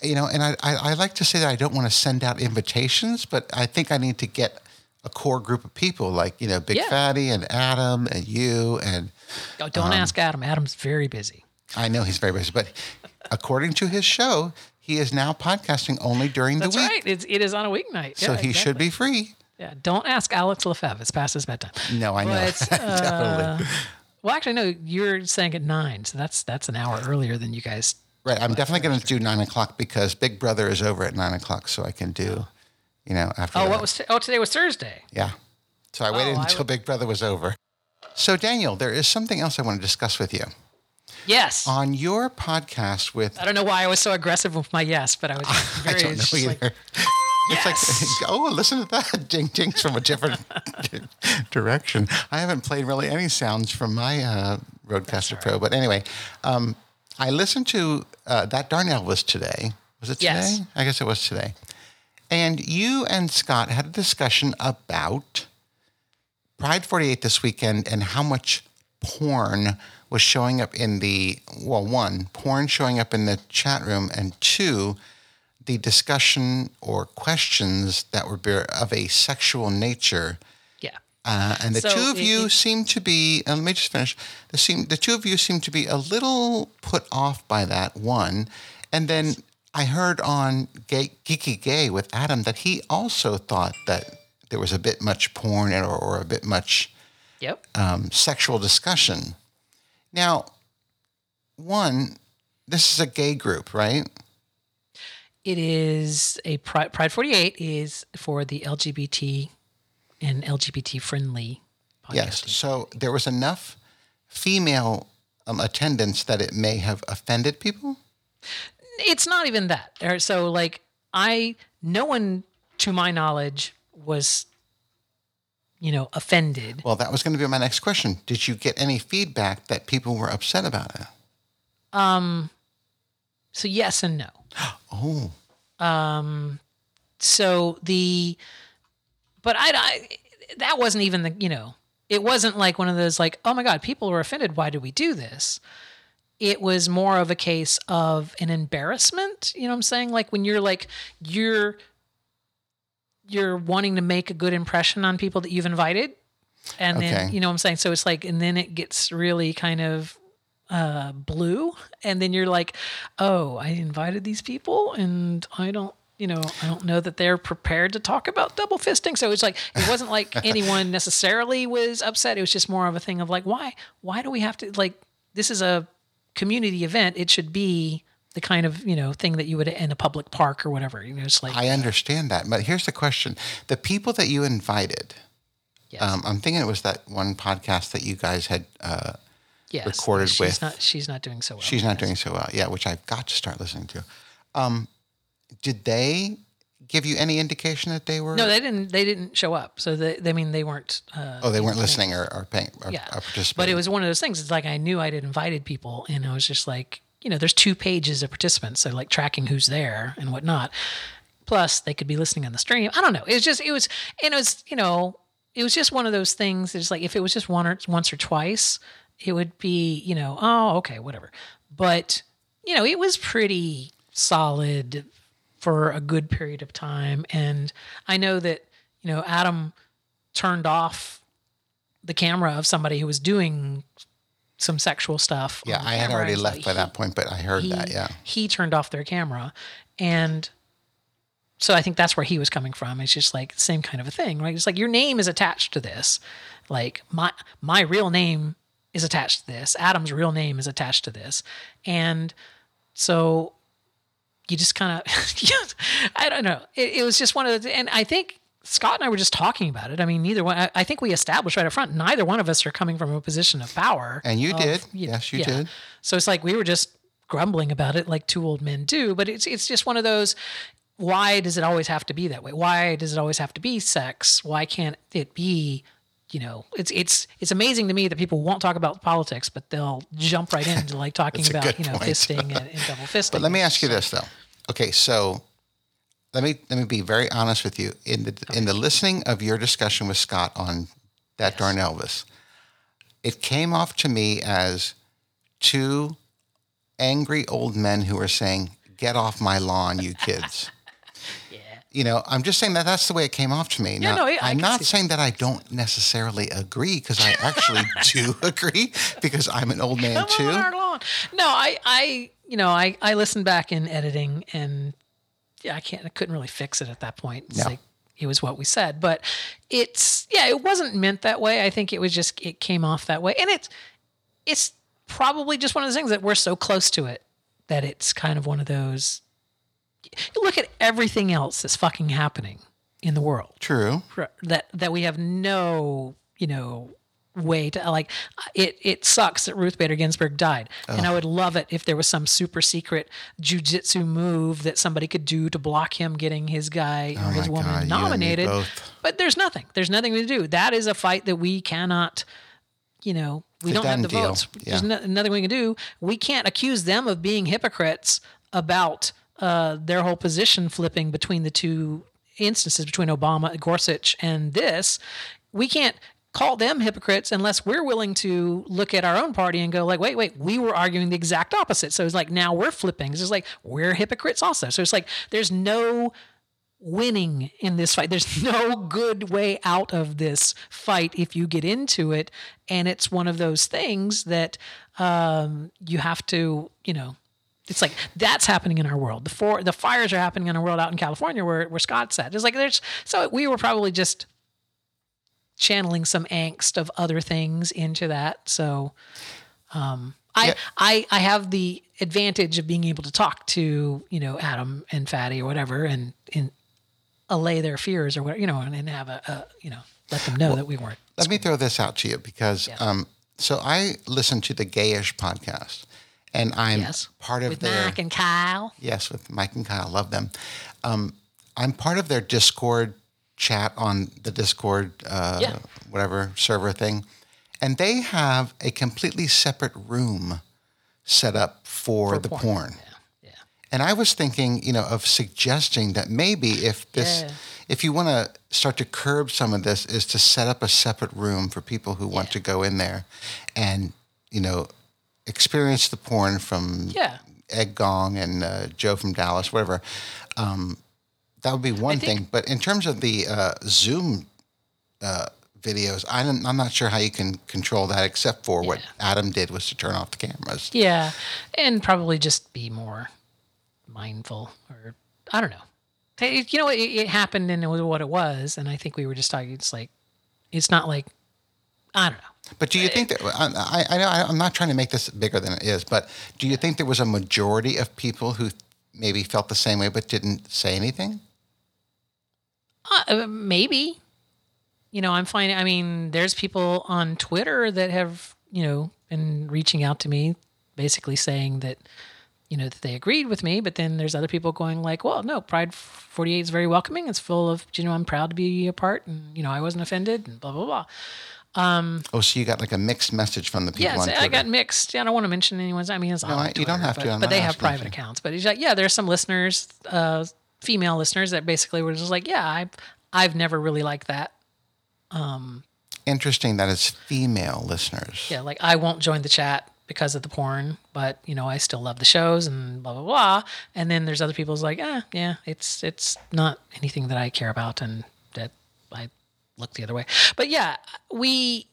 you know, and I, I, I like to say that I don't want to send out invitations, but I think I need to get a core group of people like, you know, Big Yeah. Fatty and Adam and you. And Oh, don't um, ask Adam. Adam's very busy. I know he's very busy, but according to his show, he is now podcasting only during That's the week. That's right. It's, it is on a weeknight. So Yeah, he should exactly. be free. Yeah. Don't ask Alex Lefebvre. It's past his bedtime. No, I know. But, uh. Well, actually, no. You're saying at nine, so that's that's an hour earlier than you guys. Right. I'm definitely going to do nine o'clock because Big Brother is over at nine o'clock, so I can do, you know, after. Oh, that. what was? Oh, today was Thursday. Yeah. So I waited Oh, I until would- Big Brother was over. So Daniel, there is something else I want to discuss with you Yes. on your podcast with. I don't know why I was so aggressive with my yes, but I was I don't it's know either. like, It's Yes. like, oh, listen to that. Ding dings from a different direction. I haven't played really any sounds from my uh, RodeCaster Pro. But anyway, um, I listened to uh, that Darn Elvis today. Was it today? Yes. I guess it was today. And you and Scott had a discussion about Pride 48 this weekend and how much porn was showing up in the, well, one, porn showing up in the chat room, and two, the discussion or questions that were of a sexual nature. yeah. Uh, and the So two of it- you it- seem to be, and let me just finish. The, seem, the two of you seem to be a little put off by that, one. And then I heard on Gay, Geeky Gay with Adam that he also thought that there was a bit much porn or, or a bit much Yep. um, sexual discussion. Now, one, this is a gay group, right? It is a Pride, Pride 48 is for the LGBT and LGBT friendly podcasting. Yes. So there was enough female um, attendance that it may have offended people. It's not even that. So like I no one to my knowledge was you know offended. Well, that was going to be my next question. Did you get any feedback that people were upset about it? Um, so yes and no. Oh, Um, so the but I, I that wasn't even the you know it wasn't like one of those like oh my god people were offended why did we do this it was more of a case of an embarrassment you know what i'm saying like when you're like you're you're wanting to make a good impression on people that you've invited. And then you know what i'm saying? So it's like and then it gets really kind of uh blue. And then you're like oh i invited these people and i don't you know i don't know that they're prepared to talk about double fisting. So it's like it wasn't like anyone necessarily was upset. It was just more of a thing of like why why do we have to like this is a community event. It should be the kind of you know thing that you would in a public park or whatever you know it's like I understand that, but here's the question: the people that you invited. yes, Um, I'm thinking it was that one podcast that you guys had. Uh, yes recorded she's with- not she's not doing so well she's not doing so well, yeah, which I've got to start listening to. Um, did they give you any indication that they were? no they didn't they didn't show up so they, they I mean they weren't uh oh, they weren't listening or, or paying or, yeah or participating. but it was one of those things it's like i knew i'd invited people and i was just like you know there's two pages of participants so like tracking who's there and whatnot. Plus they could be listening on the stream. I don't know. It was just it was and it was you know it was just one of those things it's like if it was just one or once or twice it would be you know oh okay whatever. But you know it was pretty solid for a good period of time. And i know that you know, Adam turned off the camera of somebody who was doing some sexual stuff. Yeah, I had camera. already left like by that point, but I heard he, that. Yeah. he turned off their camera and so i think that's where he was coming from it's just like the same kind of a thing right it's like your name is attached to this like my my real name is attached to this adam's real name is attached to this and so you just kind of i don't know it, it was just one of the and i think scott and i were just talking about it i mean neither one I, I think we established right up front neither one of us are coming from a position of power And you of- did. you- Yes, you yeah. did. So it's like we were just grumbling about it like two old men do, but it's it's just one of those why does it always have to be that way? Why does it always have to be sex? Why can't it be you know, it's it's it's amazing to me that people won't talk about politics, but they'll jump right into like talking about you know point. fisting and, and double fisting. But let me ask you this though. Okay, so let me let me be very honest with you. In the in the listening of your discussion with Scott on that darn Elvis, it came off to me as two angry old men who are saying, "Get off my lawn, you kids." Yeah. You know, I'm just saying that that's the way it came off to me. Yeah, now, no, I- I I'm not saying that I don't necessarily agree because I actually do agree because I'm an old man Come too. on our lawn. No, I, I, you know, I, I listened back in editing, and yeah, I can't, I couldn't really fix it at that point. It's No. like it was what we said, but it's yeah, it wasn't meant that way. I think it was just it came off that way, and it's it's probably just one of those things that we're so close to it that it's kind of one of those. You look at everything else that's fucking happening in the world True. that that we have no you know way to like it it sucks that Ruth Bader Ginsburg died. And I would love it if there was some super secret jujitsu move that somebody could do to block him getting his guy or his Oh my woman God, you and me nominated. but there's nothing. There's nothing to do. That is a fight that we cannot you know we It's don't have the deal. votes. Yeah. there's no, nothing we can do. We can't accuse them of being hypocrites about uh, their whole position flipping between the two instances between Obama, Gorsuch, and this. We can't call them hypocrites unless we're willing to look at our own party and go like, wait, wait, we were arguing the exact opposite. So it's like now we're flipping. It's like we're hypocrites also. So it's like there's no winning in this fight. There's no good way out of this fight if you get into it. And it's one of those things that um, you have to, you know, it's like that's happening in our world. The for, the fires are happening in our world out in California where, where Scott's at. It's like there's so we were probably just channeling some angst of other things into that. So um I, Yeah. I I have the advantage of being able to talk to, you know, Adam and Fatty or whatever and, and allay their fears or whatever, you know, and, and have a, a you know, let them know that we weren't. Let me throw this out to you because Yeah. um, so I listen to the Gayish podcast, and I'm Yes. part of With their Mac and Kyle. yes with Mike and Kyle. Love them. Um, I'm part of their Discord chat on the Discord uh, Yeah. whatever server thing, and they have a completely separate room set up for, the porn. porn. Yeah. And I was thinking, you know, of suggesting that maybe if this, Yeah. if you want to start to curb some of this, is to set up a separate room for people who want to go in there, and you know, experience the porn from Yeah. Egg Gong and uh, Joe from Dallas, whatever. Um, that would be one think- thing. But in terms of the uh, Zoom uh, videos, I'm, I'm not sure how you can control that, except for what Adam did was to turn off the cameras. Yeah, and probably just be more mindful, or I don't know. Hey, You know, it, it happened and it was what it was, and I think we were just talking. It's like, it's not like, I don't know. But do you think that I, I, I know I'm not trying to make this bigger than it is, but do you think there was a majority of people who maybe felt the same way but didn't say anything? Uh, maybe, you know, I'm finding. I mean, there's people on Twitter that have, you know, been reaching out to me, basically saying that, you know, that they agreed with me. But then there's other people going like, well, no, Pride 48 is very welcoming. It's full of, you know, I'm proud to be a part, and you know, I wasn't offended, and blah blah blah. Oh, so you got like a mixed message from the people Yes, on Twitter. I got mixed. Yeah, I don't want to mention anyone's. I mean, it's on I- you don't Twitter, have to. but, I'm but they have private accounts. But he's like, yeah, there's some listeners, uh, female listeners that basically were just like, yeah, I, I've never really liked that. Um, Interesting that it's female listeners. Yeah, like I won't join the chat because of the porn, but you know, I still love the shows and blah blah blah. And then there's other people's like, eh, yeah, it's it's not anything that I care about and that I look the other way. But yeah, we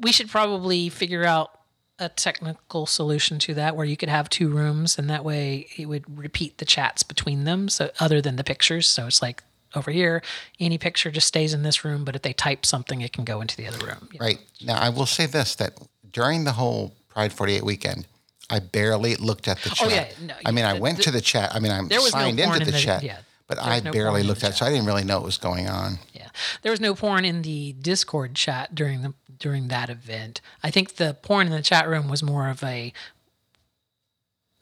we should probably figure out a technical solution to that where you could have two rooms and that way it would repeat the chats between them so other than the pictures so it's like over here any picture just stays in this room but if they type something it can go into the other room you know? Right. Now, I will say this that during the whole Pride 48 weekend, I barely looked at the chat. Oh, yeah, no, I mean, I went the- to the chat. I mean, I'm was no signed into in the, the- chat, yeah, but I no barely looked at it, so I didn't really know what was going on. Yeah, there was no porn in the Discord chat during the during that event. I think the porn in the chat room was more of a.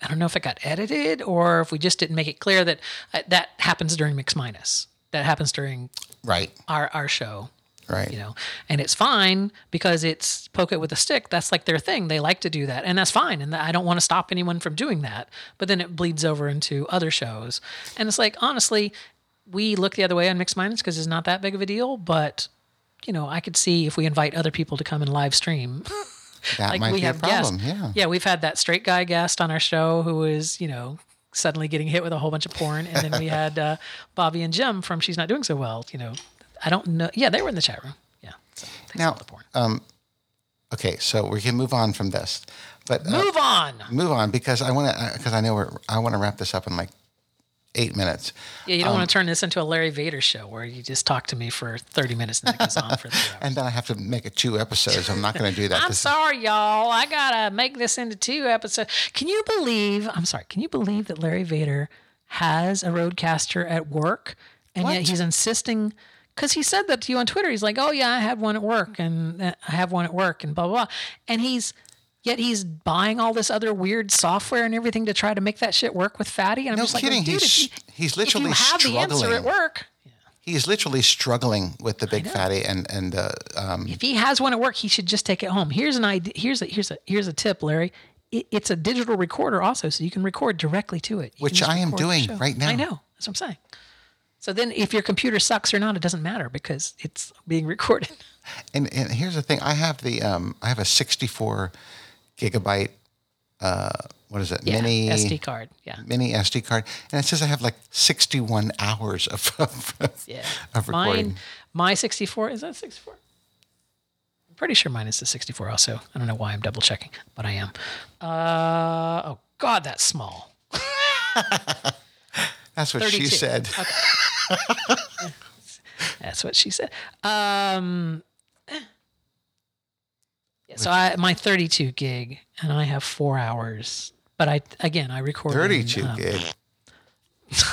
I don't know if it got edited or if we just didn't make it clear that uh, that happens during Mix Minus. That happens during Right. our our show, Right. you know, and it's fine because it's poke it with a stick. That's like their thing. They like to do that, and that's fine. And I don't want to stop anyone from doing that. But then it bleeds over into other shows, and it's like honestly, we look the other way on Mix Minus because it's not that big of a deal. But you know, I could see if we invite other people to come and live stream. That like might we be a problem. guests. Yeah. yeah, we've had that straight guy guest on our show who was, you know, suddenly getting hit with a whole bunch of porn, and then we had uh, Bobby and Jim from She's Not Doing So Well. You know, I don't know. Yeah, they were in the chat room. Yeah. So Now, um, okay, so we can move on from this, but uh, Move on. move on because I want to because I know we're I want to wrap this up in like eight minutes. Yeah, you don't um, want to turn this into a Larry Vader show where you just talk to me for 30 minutes and then goes on for three hours. And then I have to make it two episodes. I'm not going to do that. I'm This is- sorry, y'all. I gotta make this into two episodes. Can you believe? I'm sorry. Can you believe that Larry Vader has a RodeCaster at work, and yet he's insisting? Because he said that to you on Twitter. He's like, "Oh yeah, I have one at work, and uh, I have one at work, and blah blah." blah. And he's yet he's buying all this other weird software and everything to try to make that shit work with Fatty. And I'm No just like, kidding. dude, He's- you, he's literally have the answer at struggling. work. He's literally struggling with the big fatty and and uh, um, if he has one at work, he should just take it home. Here's an idea. Here's a here's a here's a tip, Larry. It, it's a digital recorder also, so you can record directly to it. You Which I am doing right now. I know. That's what I'm saying. So then, if your computer sucks or not, it doesn't matter because it's being recorded. and and here's the thing. I have the um I have a 64 gigabyte uh what is it Yeah, mini SD card. Yeah, mini SD card, and it says I have like 61 hours of of, yeah. of recording. Mine, my 64 is that 64. I'm pretty sure mine is the 64. Also, I don't know why I'm double checking, but I am. Uh oh, God, that's small. That's what she 32. said. That's what she said. Um, yeah, so I my 32 gig, and I have four hours. But I again I recorded 32 um, gig.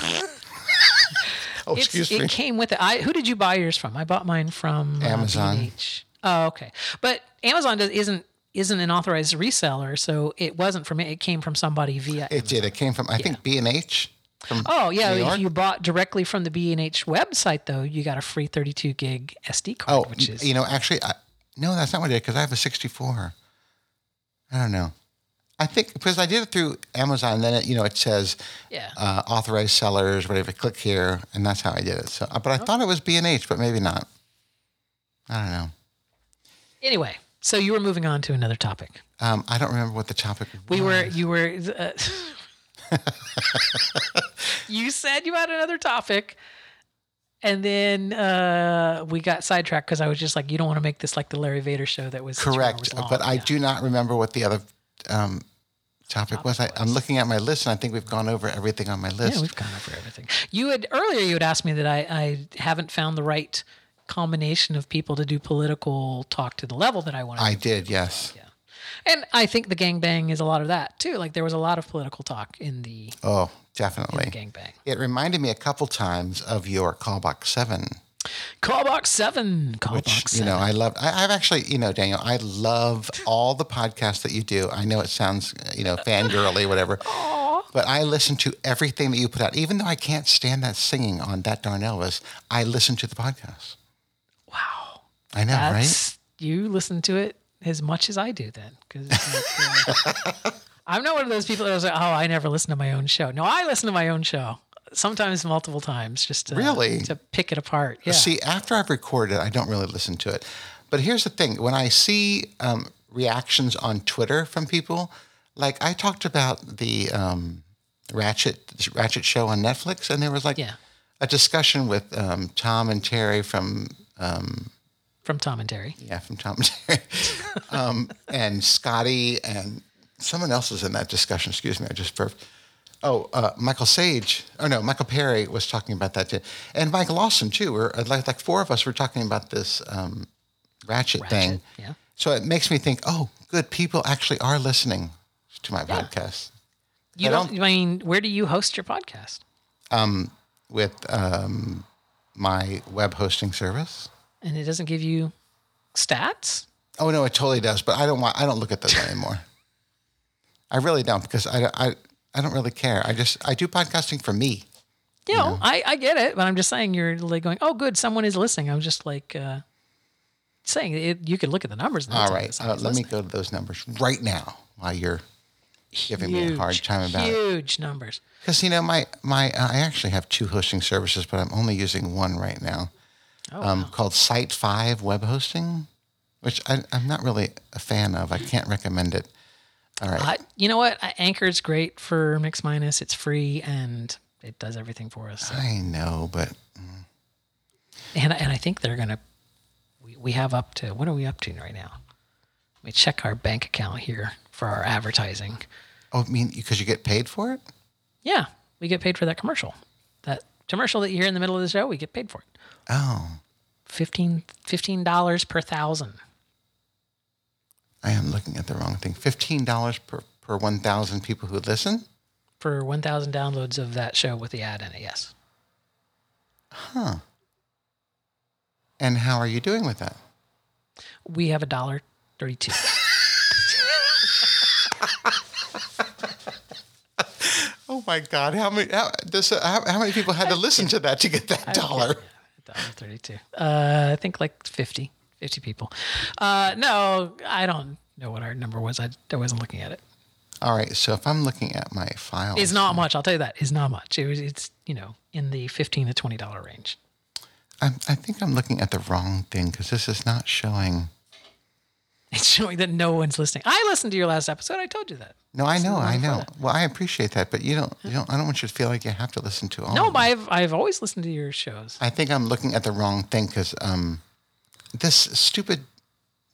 oh, excuse it came with it. I who did you buy yours from? I bought mine from uh, Amazon. B&H. Oh, okay. But Amazon does, isn't isn't an authorized reseller, so it wasn't from me. It came from somebody via. It did. It came from I think B and H. Oh yeah, if you bought directly from the B and H website though, you got a free 32 gig SD card, Oh, which is you know, actually, I, no, that's not what I did because I have a 64. I don't know. I think because I did it through Amazon, then it, you know, it says yeah. uh, authorized sellers, whatever. Click here, and that's how I did it. So, but Oh. I thought it was B and H, but maybe not. I don't know. Anyway, so you were moving on to another topic. Um, I don't remember what the topic was. We were, you were, uh, you said you had another topic. And then uh, we got sidetracked because I was just like, you don't want to make this like the Larry Vader show that was correct, long. but I Yeah. do not remember what the other um, topic was. I, I'm looking at my list, and I think we've gone over everything on my list. Yeah, we've gone over everything. You had earlier you had asked me that I, I haven't found the right combination of people to do political talk to the level that I want to I did, yes. Yeah. And I think the gangbang is a lot of that too. Like there was a lot of political talk in the, Oh, in definitely. the gangbang. It reminded me a couple times of your callback seven. Callbox seven. Callbox which seven. you know I love. I, I've actually, you know, Daniel, I love all the podcasts that you do. I know it sounds, you know, fangirly, whatever, but I listen to everything that you put out. Even though I can't stand that singing on that darn Elvis, I listen to the podcast. wow. I know, right? You listen to it as much as I do then. Because I'm not one of those people that was like, oh, I never listen to my own show. No, I listen to my own show. Sometimes multiple times just to, Really? to pick it apart. Yeah. See, after I've recorded, I don't really listen to it. But here's the thing: when I see um, reactions on Twitter from people, like I talked about the um, Ratched Ratched show on Netflix, and there was like Yeah. a discussion with um, Tom and Terry from From Tom and Terry. Yeah, from Tom and Terry. um, and Scotty and someone else was in that discussion. Excuse me, I just burped. Oh, uh, Michael Sage. Oh no, Michael Perry was talking about that too, and Mike Lawson too. We're uh, like like four of us were talking about this um, Ratched, thing. Yeah. So it makes me think, oh, good people actually are listening to my podcast You I don't, don't- I mean, where do you host your podcast? with um, my web hosting service. And it doesn't give you stats? Oh no, it totally does. But I don't want. I don't look at those anymore. I really don't because I, I I don't really care. I just I do podcasting for me. You know, I, I get it, but I'm just saying you're like going, oh, good, someone is listening. I'm just like uh, saying it, you could look at the numbers. All right, uh, let me go to those numbers right now while you're giving me a hard time about it. huge numbers. Because you know my my uh, I actually have two hosting services, but I'm only using one right now, Oh, um, called Site Five Web Hosting, which I, I'm not really a fan of. I can't recommend it. All right, I, you know what? Anchor's great for Mix Minus. It's free and it does everything for us. So. I know, but And, and I think they're going to, we, we have up to, what are we up to right now? Let me check our bank account here for our advertising. oh, I mean because you get paid for it. Yeah, we get paid for that commercial. That commercial that you hear in the middle of the show, we get paid for it. Oh, 15 $15 per thousand. I am looking at the wrong thing. Fifteen dollars per per one thousand people who listen. for 1,000 downloads of that show with the ad in it. Yes. Huh. And how are you doing with that? We have a dollar 32. Oh my God! How many? How, this, how, how many people had to listen to that to get that dollar? Dollar 32. Uh, I think like 50, 50 people. Uh, no, I don't know what our number was. I, I wasn't looking at it. All right. So if I'm looking at my file, It's not much. I'll tell you that. It's not much. It was, it's, you know, in the 15 to $20 range. I'm, I think I'm looking at the wrong thing because this is not showing. It's showing that no one's listening. I listened to your last episode. I told you that. No, I know, I know. Well, I appreciate that, but you don't, you don't. I don't want you to feel like you have to listen to all. No, of but. I've, I've always listened to your shows. I think I'm looking at the wrong thing because um, this stupid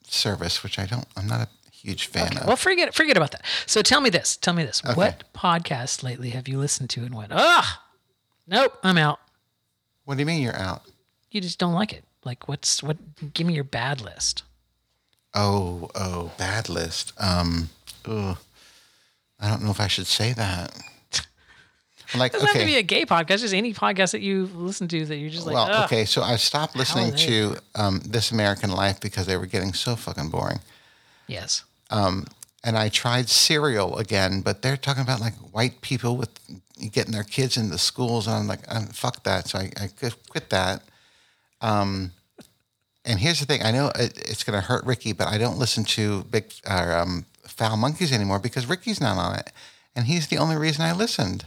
service, which I don't, I'm not a huge fan of. Well, forget forget about that. So tell me this. Tell me this. What podcast lately have you listened to and went, ah, nope, I'm out. What do you mean you're out? You just don't like it. Like, what's what? Give me your bad list. Oh, oh, bad list. Um, ugh. I don't know if I should say that. Like, doesn't have to be a gay podcast. Just any podcast that you listen to that you're just like, well, "Ugh." okay. So I stopped listening to um, This American Life because they were getting so fucking boring. yes. Um, And I tried Serial again, but they're talking about like white people with getting their kids into schools, and I'm like, um, fuck that. So I, I quit quit that. Um, and here's the thing: I know it, it's going to hurt Ricky, but I don't listen to Big or, um, Foul Monkeys anymore because Ricky's not on it, and he's the only reason I listened.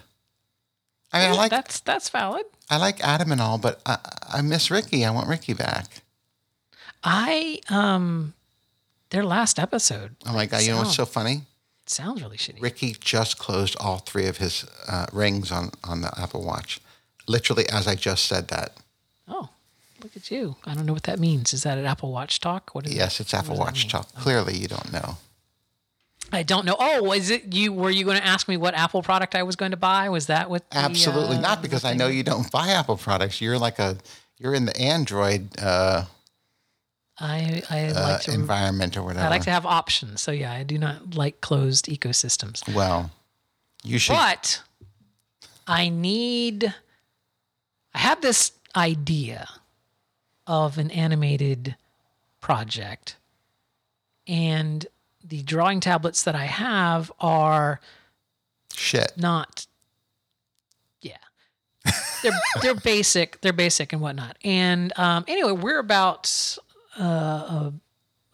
I mean, I like that's that's valid. I like Adam and all, but I, I miss Ricky. I want Ricky back. I um, their last episode Oh my god! You know what's so funny? It sounds really shitty. Ricky just closed all three of his uh, rings on, on the Apple Watch. Literally, as I just said that. Oh, look at you. I don't know what that means. Is that an Apple Watch talk? What is Yes, that? it's Apple Watch talk. Clearly, you don't know. I don't know. Oh, was it you? Were you going to ask me what Apple product I was going to buy? Was that what? the, Absolutely uh, not, because I know you don't buy Apple products. You're like a you're in the Android uh, I I uh, like to environment or whatever. I like to have options. So yeah, I do not like closed ecosystems. well, you should. But I need. I have this idea of an animated project, and the drawing tablets that I have are Shit. not yeah they're they're basic they're basic and whatnot and um anyway we're about uh a,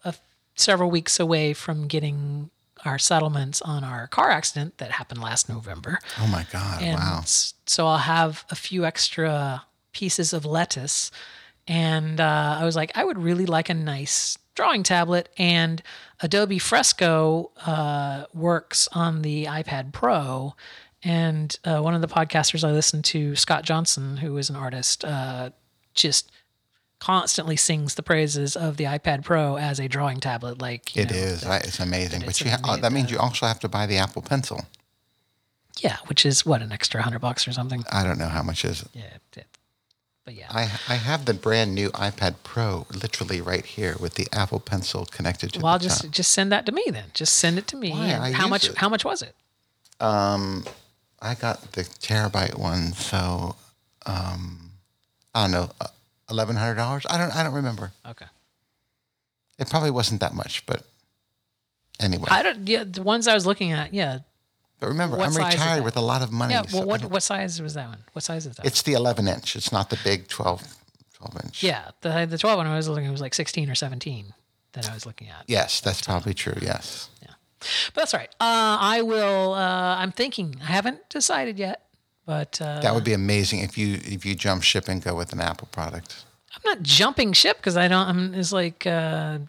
a several weeks away from getting our settlements on our car accident that happened last november Oh my God! and wow. so I'll have a few extra pieces of lettuce. And uh, I was like, I would really like a nice drawing tablet. And Adobe Fresco uh, works on the iPad Pro. And uh, one of the podcasters I listened to, Scott Johnson, who is an artist, uh, just constantly sings the praises of the iPad Pro as a drawing tablet. Like you It know, is. right? It's amazing. But it's you ha- that means you also have to buy the Apple Pencil. yeah, which is what an extra hundred bucks or something. I don't know how much is it. Yeah, it, but yeah. I I have the brand new iPad Pro literally right here with the Apple Pencil connected to well, the just top. just send that to me then. Just send it to me. Why? how much? it. How much was it? Um, I got the terabyte one, so um, I don't know, eleven hundred dollars. I don't I don't remember. Okay. It probably wasn't that much, but anyway. I don't. Yeah, the ones I was looking at. Yeah. But remember, what I'm retired with a lot of money. Yeah. Well, I what what size was that one? What size is that? It's the 11 inch. It's not the big 12, 12 inch. yeah. The the 12 one I was looking at was like sixteen or seventeen that I was looking at. Yes, that's probably true. Yes. Yeah. But that's all right. Uh, I will. Uh, I'm thinking. I haven't decided yet, but uh, That would be amazing if you if you jump ship and go with an Apple product. I'm not jumping ship because I don't. I'm. It's like. Uh,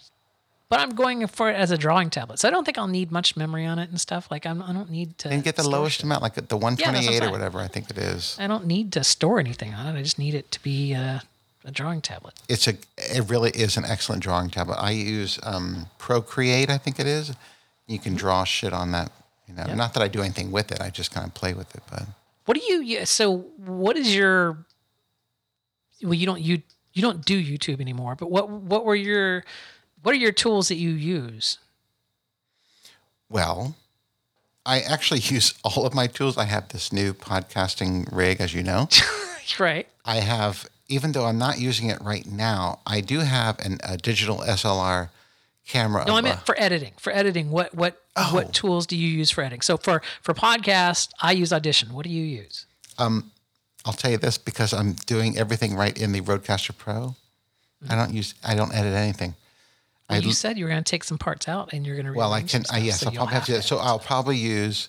but I'm going for it as a drawing tablet, so I don't think I'll need much memory on it and stuff. Like I'm, I don't need to. And get the lowest shit. amount, like the what I'm 128 or whatever I think it is. I don't need to store anything on it. I just need it to be a, a drawing tablet. It's a it really is an excellent drawing tablet. I use um, Procreate, I think it is. You can draw shit on that. You know, not that I do anything with it. I just kind of play with it, but What do you? yeah, So what is your? Well, you don't you you don't do YouTube anymore. But what what were your what are your tools that you use? well, I actually use all of my tools. I have this new podcasting rig, as you know. right. I have, even though I'm not using it right now, I do have an, a digital SLR camera. No, I a- meant for editing. For editing, what what Oh. what tools do you use for editing? So for for podcast, I use Audition. What do you use? Um, I'll tell you this because I'm doing everything right in the RodeCaster Pro. I don't use, I don't edit anything. Well, you said you were going to take some parts out and you're going to. Well, I can, I, yes, I'll probably have to. So I'll probably use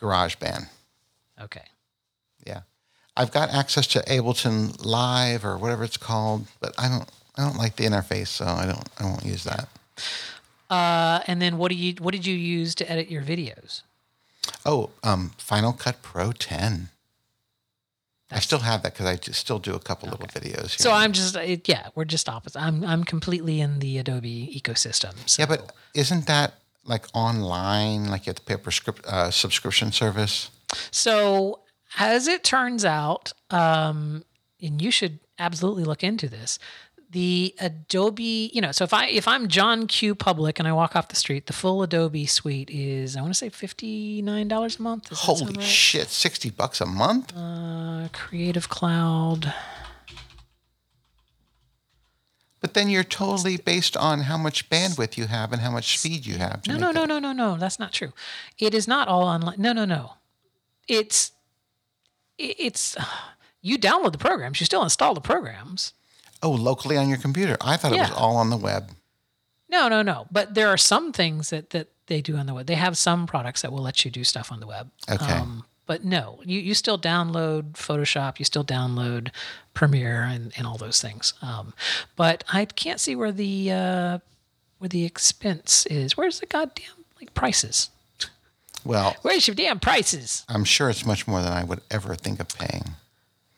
GarageBand. Okay. Yeah, I've got access to Ableton Live or whatever it's called, but I don't, I don't like the interface, so I don't, I won't use that. Uh, and then what do you what did you use to edit your videos? Oh, um, Final Cut Pro 10. I still have that because I just still do a couple little videos. Here So I'm just it, yeah, we're just opposite. I'm I'm completely in the Adobe ecosystem. So. Yeah, but isn't that like online? Like you have to pay a prescrip- uh, subscription service? So, as it turns out, um, and you should absolutely look into this, the Adobe, you know, so if I if I'm John Q Public and I walk off the street, the full Adobe suite is I want to say fifty nine dollars a month. Does Holy right? shit, sixty bucks a month? Uh, Creative Cloud. But then you're totally based on how much bandwidth you have and how much speed you have. No, no, no, no, no, no. That's not true. It is not all online. No, no, no. It's it's you download the programs. You still install the programs. Oh, locally on your computer. I thought it was all on the web. No, no, no. But there are some things that that they do on the web. They have some products that will let you do stuff on the web. Um, Okay. but no, you, you still download Photoshop, you still download Premiere and, and all those things. Um, but I can't see where the uh, where the expense is. Where's the goddamn like prices? Well, Where's your damn prices? I'm sure it's much more than I would ever think of paying.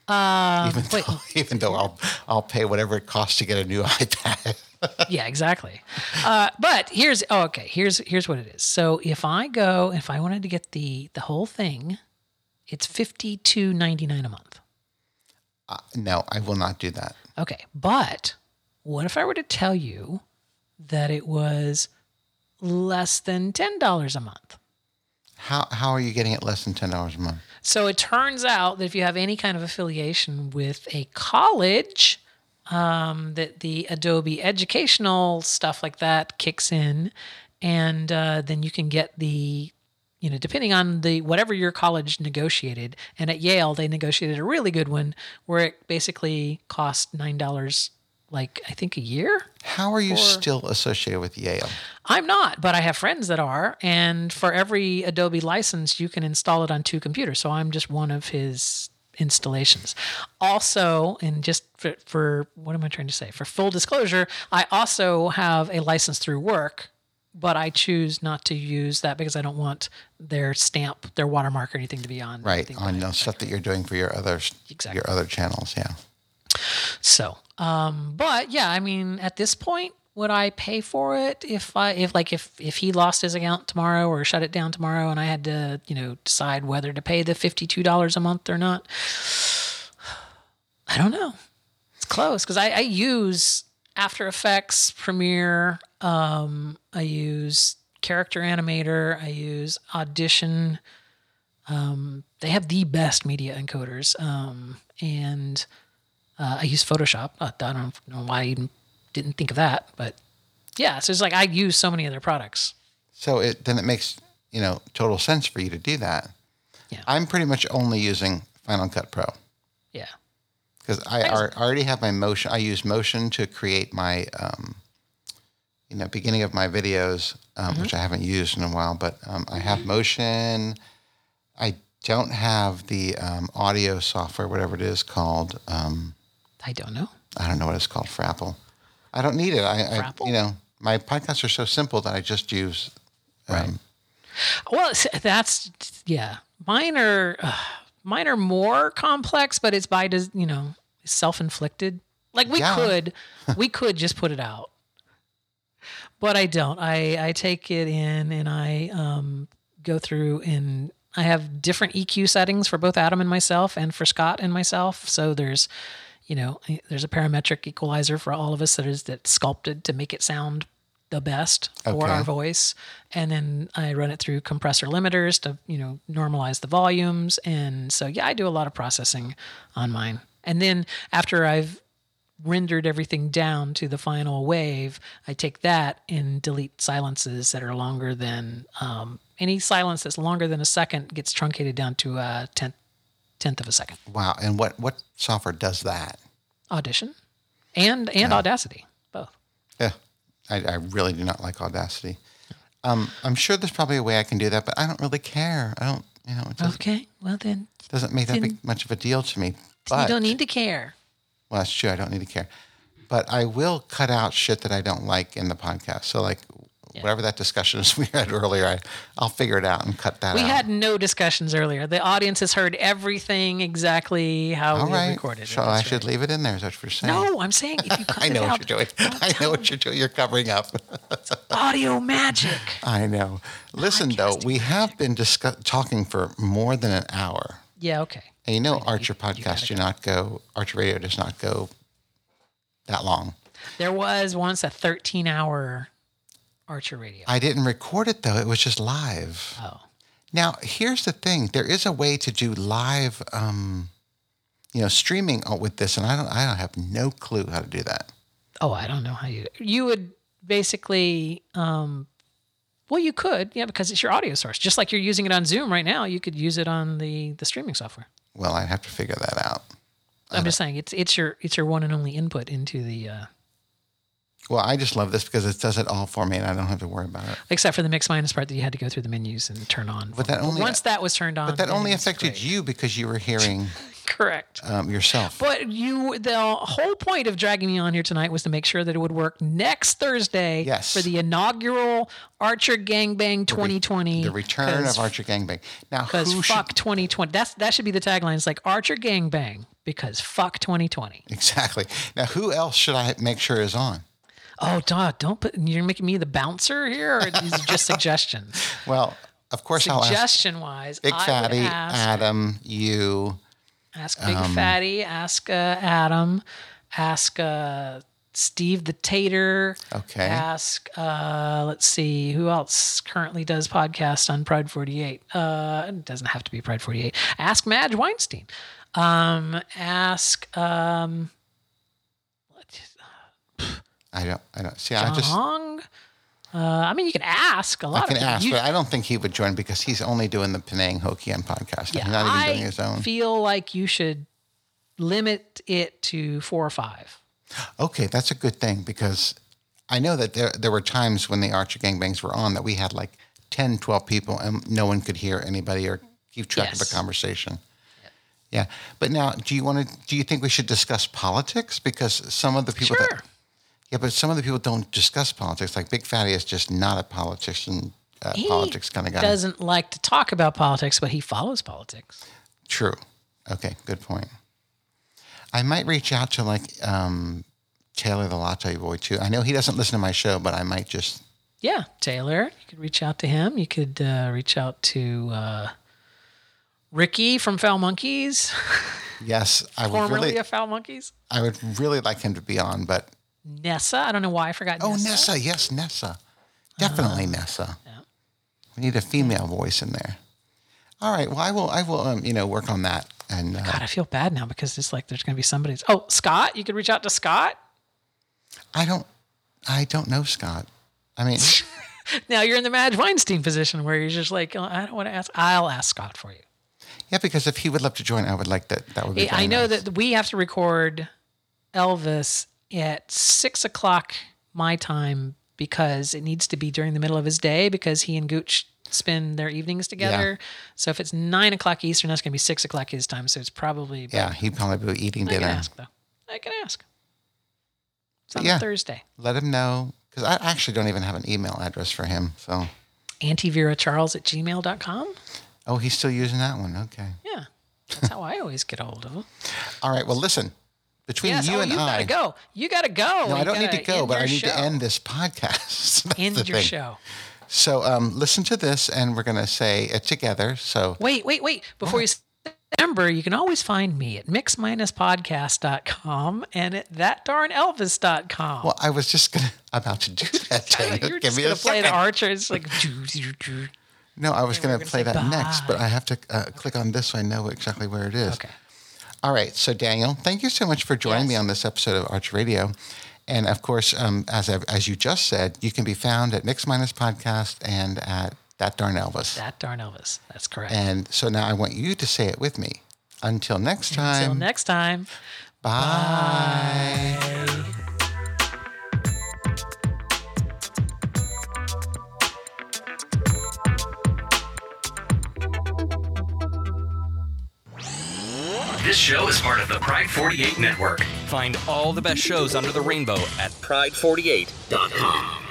Uh, Even wait. though, even though I'll I'll pay whatever it costs to get a new iPad. yeah, exactly. Uh, but here's oh, okay. Here's here's what it is. So if I go, if I wanted to get the the whole thing, it's fifty two ninety nine a month. Uh, no, I will not do that. Okay, but what if I were to tell you that it was less than ten dollars a month? How how are you getting it less than ten dollars a month? So it turns out that if you have any kind of affiliation with a college, um, that the Adobe educational stuff like that kicks in, and uh, then you can get the, you know, depending on the whatever your college negotiated. And at Yale, they negotiated a really good one where it basically cost nine dollars, like I think a year. How are you still associated with Yale? I'm not, but I have friends that are. And for every Adobe license, you can install it on two computers. So I'm just one of his installations. Also, and just for, for what am I trying to say? For full disclosure, I also have a license through work, but I choose not to use that because I don't want their stamp, their watermark, or anything to be on. Right on the stuff that you're doing for your other Exactly. your other channels. Yeah. So, um, but yeah, I mean, at this point, would I pay for it if I if like if if he lost his account tomorrow or shut it down tomorrow and I had to you know decide whether to pay the fifty two dollars a month or not? I don't know. It's close because I, I use After Effects, Premiere. Um, I use Character Animator. I use Audition. Um, they have the best media encoders, um, and uh, I use Photoshop. Uh, I don't know why I didn't think of that, but yeah. So it's like I use so many of their products. So it then it makes you know total sense for you to do that. Yeah. I'm pretty much only using Final Cut Pro Yeah. because I ar- already have my motion. I use motion to create my um, you know beginning of my videos, um, Mm-hmm. which I haven't used in a while. But um, I have motion. I don't have the um, audio software, whatever it is called. Um, I don't know. I don't know what it's called for Apple. I don't need it. I, I you know my podcasts are so simple that I just use. Um, Well, that's yeah. Mine are uh, mine are more complex, but it's by you know self inflicted. Like we Yeah. could we could just put it out, but I don't. I I take it in and I um, go through and I have different EQ settings for both Adam and myself, and for Scott and myself. So there's you know there's a parametric equalizer for all of us that is that's sculpted to make it sound the best for Okay. our voice. And then i run it through compressor limiters to you know normalize the volumes. And so yeah i do a lot of processing on mine. And then after i've rendered everything down to the final wave i take that and delete silences that are longer than um, any silence that's longer than a second gets truncated down to a tenth tenth of a second wow. And what what software does that? audition and and audacity both Yeah, I, I really do not like Audacity. Um, I'm sure there's probably a way I can do that, but I don't really care. I don't, you know, okay well then doesn't make that big, much of a deal to me. But you don't need to care well, that's true. I don't need to care, but I will cut out shit that I don't like in the podcast. So like. Whatever that discussion is we had earlier, I, I'll figure it out and cut that We out. We had no discussions earlier. The audience has heard everything exactly how All we right. recorded it. So I should right. leave it in there. Is that what you're saying? No, I'm saying if you cut I know it what out, you're doing. I know what you're doing. You're covering up. audio magic. I know. Listen, though, we have been discuss- talking for more than an hour. Yeah, okay. And you know, Archer podcasts do not go, Archer Radio does not go that long. There was once a 13 hour Archer radio. I didn't record it, though. It was just live. oh, Now, here's the thing there is a way to do live, um, you know, streaming with this, and I don't, I don't have no clue how to do that. oh, I don't know how you. You would basically, um, well, you could, yeah, because it's your audio source. Just like you're using it on Zoom right now, you could use it on the the streaming software. Well, I'd have to figure that out. I'm just saying it's it's your it's your one and only input into the uh, Well, I just love this because it does it all for me, and I don't have to worry about it. except for the mix minus part that you had to go through the menus and turn on. But that only- once that was turned on, But that only affected great. you because you were hearing Correct. um, yourself. But you, the whole point of dragging me on here tonight was to make sure that it would work next Thursday Yes. for the inaugural Archer Gangbang 2020. the return of Archer Gangbang. Now, Because fuck should 2020. That's that should be the tagline. It's like Archer Gangbang because fuck 2020. exactly? Now, who else should I make sure is on? Oh, dog, don't put. You're making me the bouncer here, or these are just suggestions. Well, of course, I'll ask Suggestion wise, Big I Fatty, ask, Adam, you. Ask Big Um, Fatty, ask uh, Adam, ask uh, Steve the Tater. Okay. Ask, uh, let's see, who else currently does podcast on Pride 48? Uh, it doesn't have to be Pride 48. Ask Madge Weinstein. Um, ask um, I don't. I don't see. I just. Hong. Uh, I mean, you can ask a lot I can of people. ask, You- but I don't think he would join because he's only doing the Penang Hokkien podcast. yeah, he's not even I doing his own. feel like you should limit it to four or five. Okay, that's a good thing because I know that there there were times when the Archer Gangbangs were on that we had like 10, 12 people and no one could hear anybody or keep track of Yes. a conversation. Yeah. But now, do you want to do you think we should discuss politics because some of the people Sure. that Yeah, but some of the people don't discuss politics. Like Big Fatty is just not a politician uh, He politics kind of guy. He doesn't like to talk about politics, but he follows politics. True. Okay, good point. I might reach out to like um, Taylor the Latte Boy too. I know he doesn't listen to my show, but I might just. Yeah, Taylor. You could reach out to him. You could uh, reach out to uh, Ricky from Foul Monkeys, Yes, I would really. formerly of Foul Monkeys. I would really like him to be on, but Nessa. I don't know why I forgot. oh, Nessa. Nessa, yes, Nessa, definitely Nessa. Yeah. We need a female voice in there. All right. Well, I will. I will. Um, you know, work on that. And uh, God, I feel bad now because it's like there's going to be somebody. Oh, Scott. You could reach out to Scott. I don't. I don't know Scott. I mean, Now you're in the Madge Weinstein position where you're just like, "Oh, I don't want to ask. I'll ask Scott for you. yeah, because if he would love to join, I would like that. That would be. I know nice. that we have to record Elvis at six o'clock my time because it needs to be during the middle of his day because he and Gooch spend their evenings together. So if it's nine o'clock Eastern, that's going to be six o'clock his time. So it's probably. Yeah, he'd probably be eating dinner. I can ask though. I can ask. It's on Yeah. Thursday. Let him know because I actually don't even have an email address for him. So, AntiVeraCharles at gmail.com. oh, he's still using that one. Okay. Yeah. That's how I always get a hold of him. All right. Well, listen. Between Yes. you oh, and you I, gotta go. You gotta go. no, I don't need to go, but I need show. to end this podcast. End your thing. show. So, um, listen to this, and we're gonna say it together. So, Wait, wait, wait. Before you s- remember, you can always find me at mix-podcast.com and at thatdarnelvis.com. well, I was just gonna about to do that. Daniel. You're Give just me gonna a play the second. archer. It's like No, I was gonna gonna play that next, but. I have to uh, click on this so I know exactly where it is. okay. All right. So, Daniel, thank you so much for joining me on this episode of Arch Radio. And of course, um, as I've, as you just said, you can be found at Mix Minus Podcast and at That Darn Elvis. That darn Elvis. That's correct. and so now I want you to say it with me. Until next time. Until next time. bye. This show is part of the Pride 48 network. Find all the best shows under the rainbow at Pride48.com.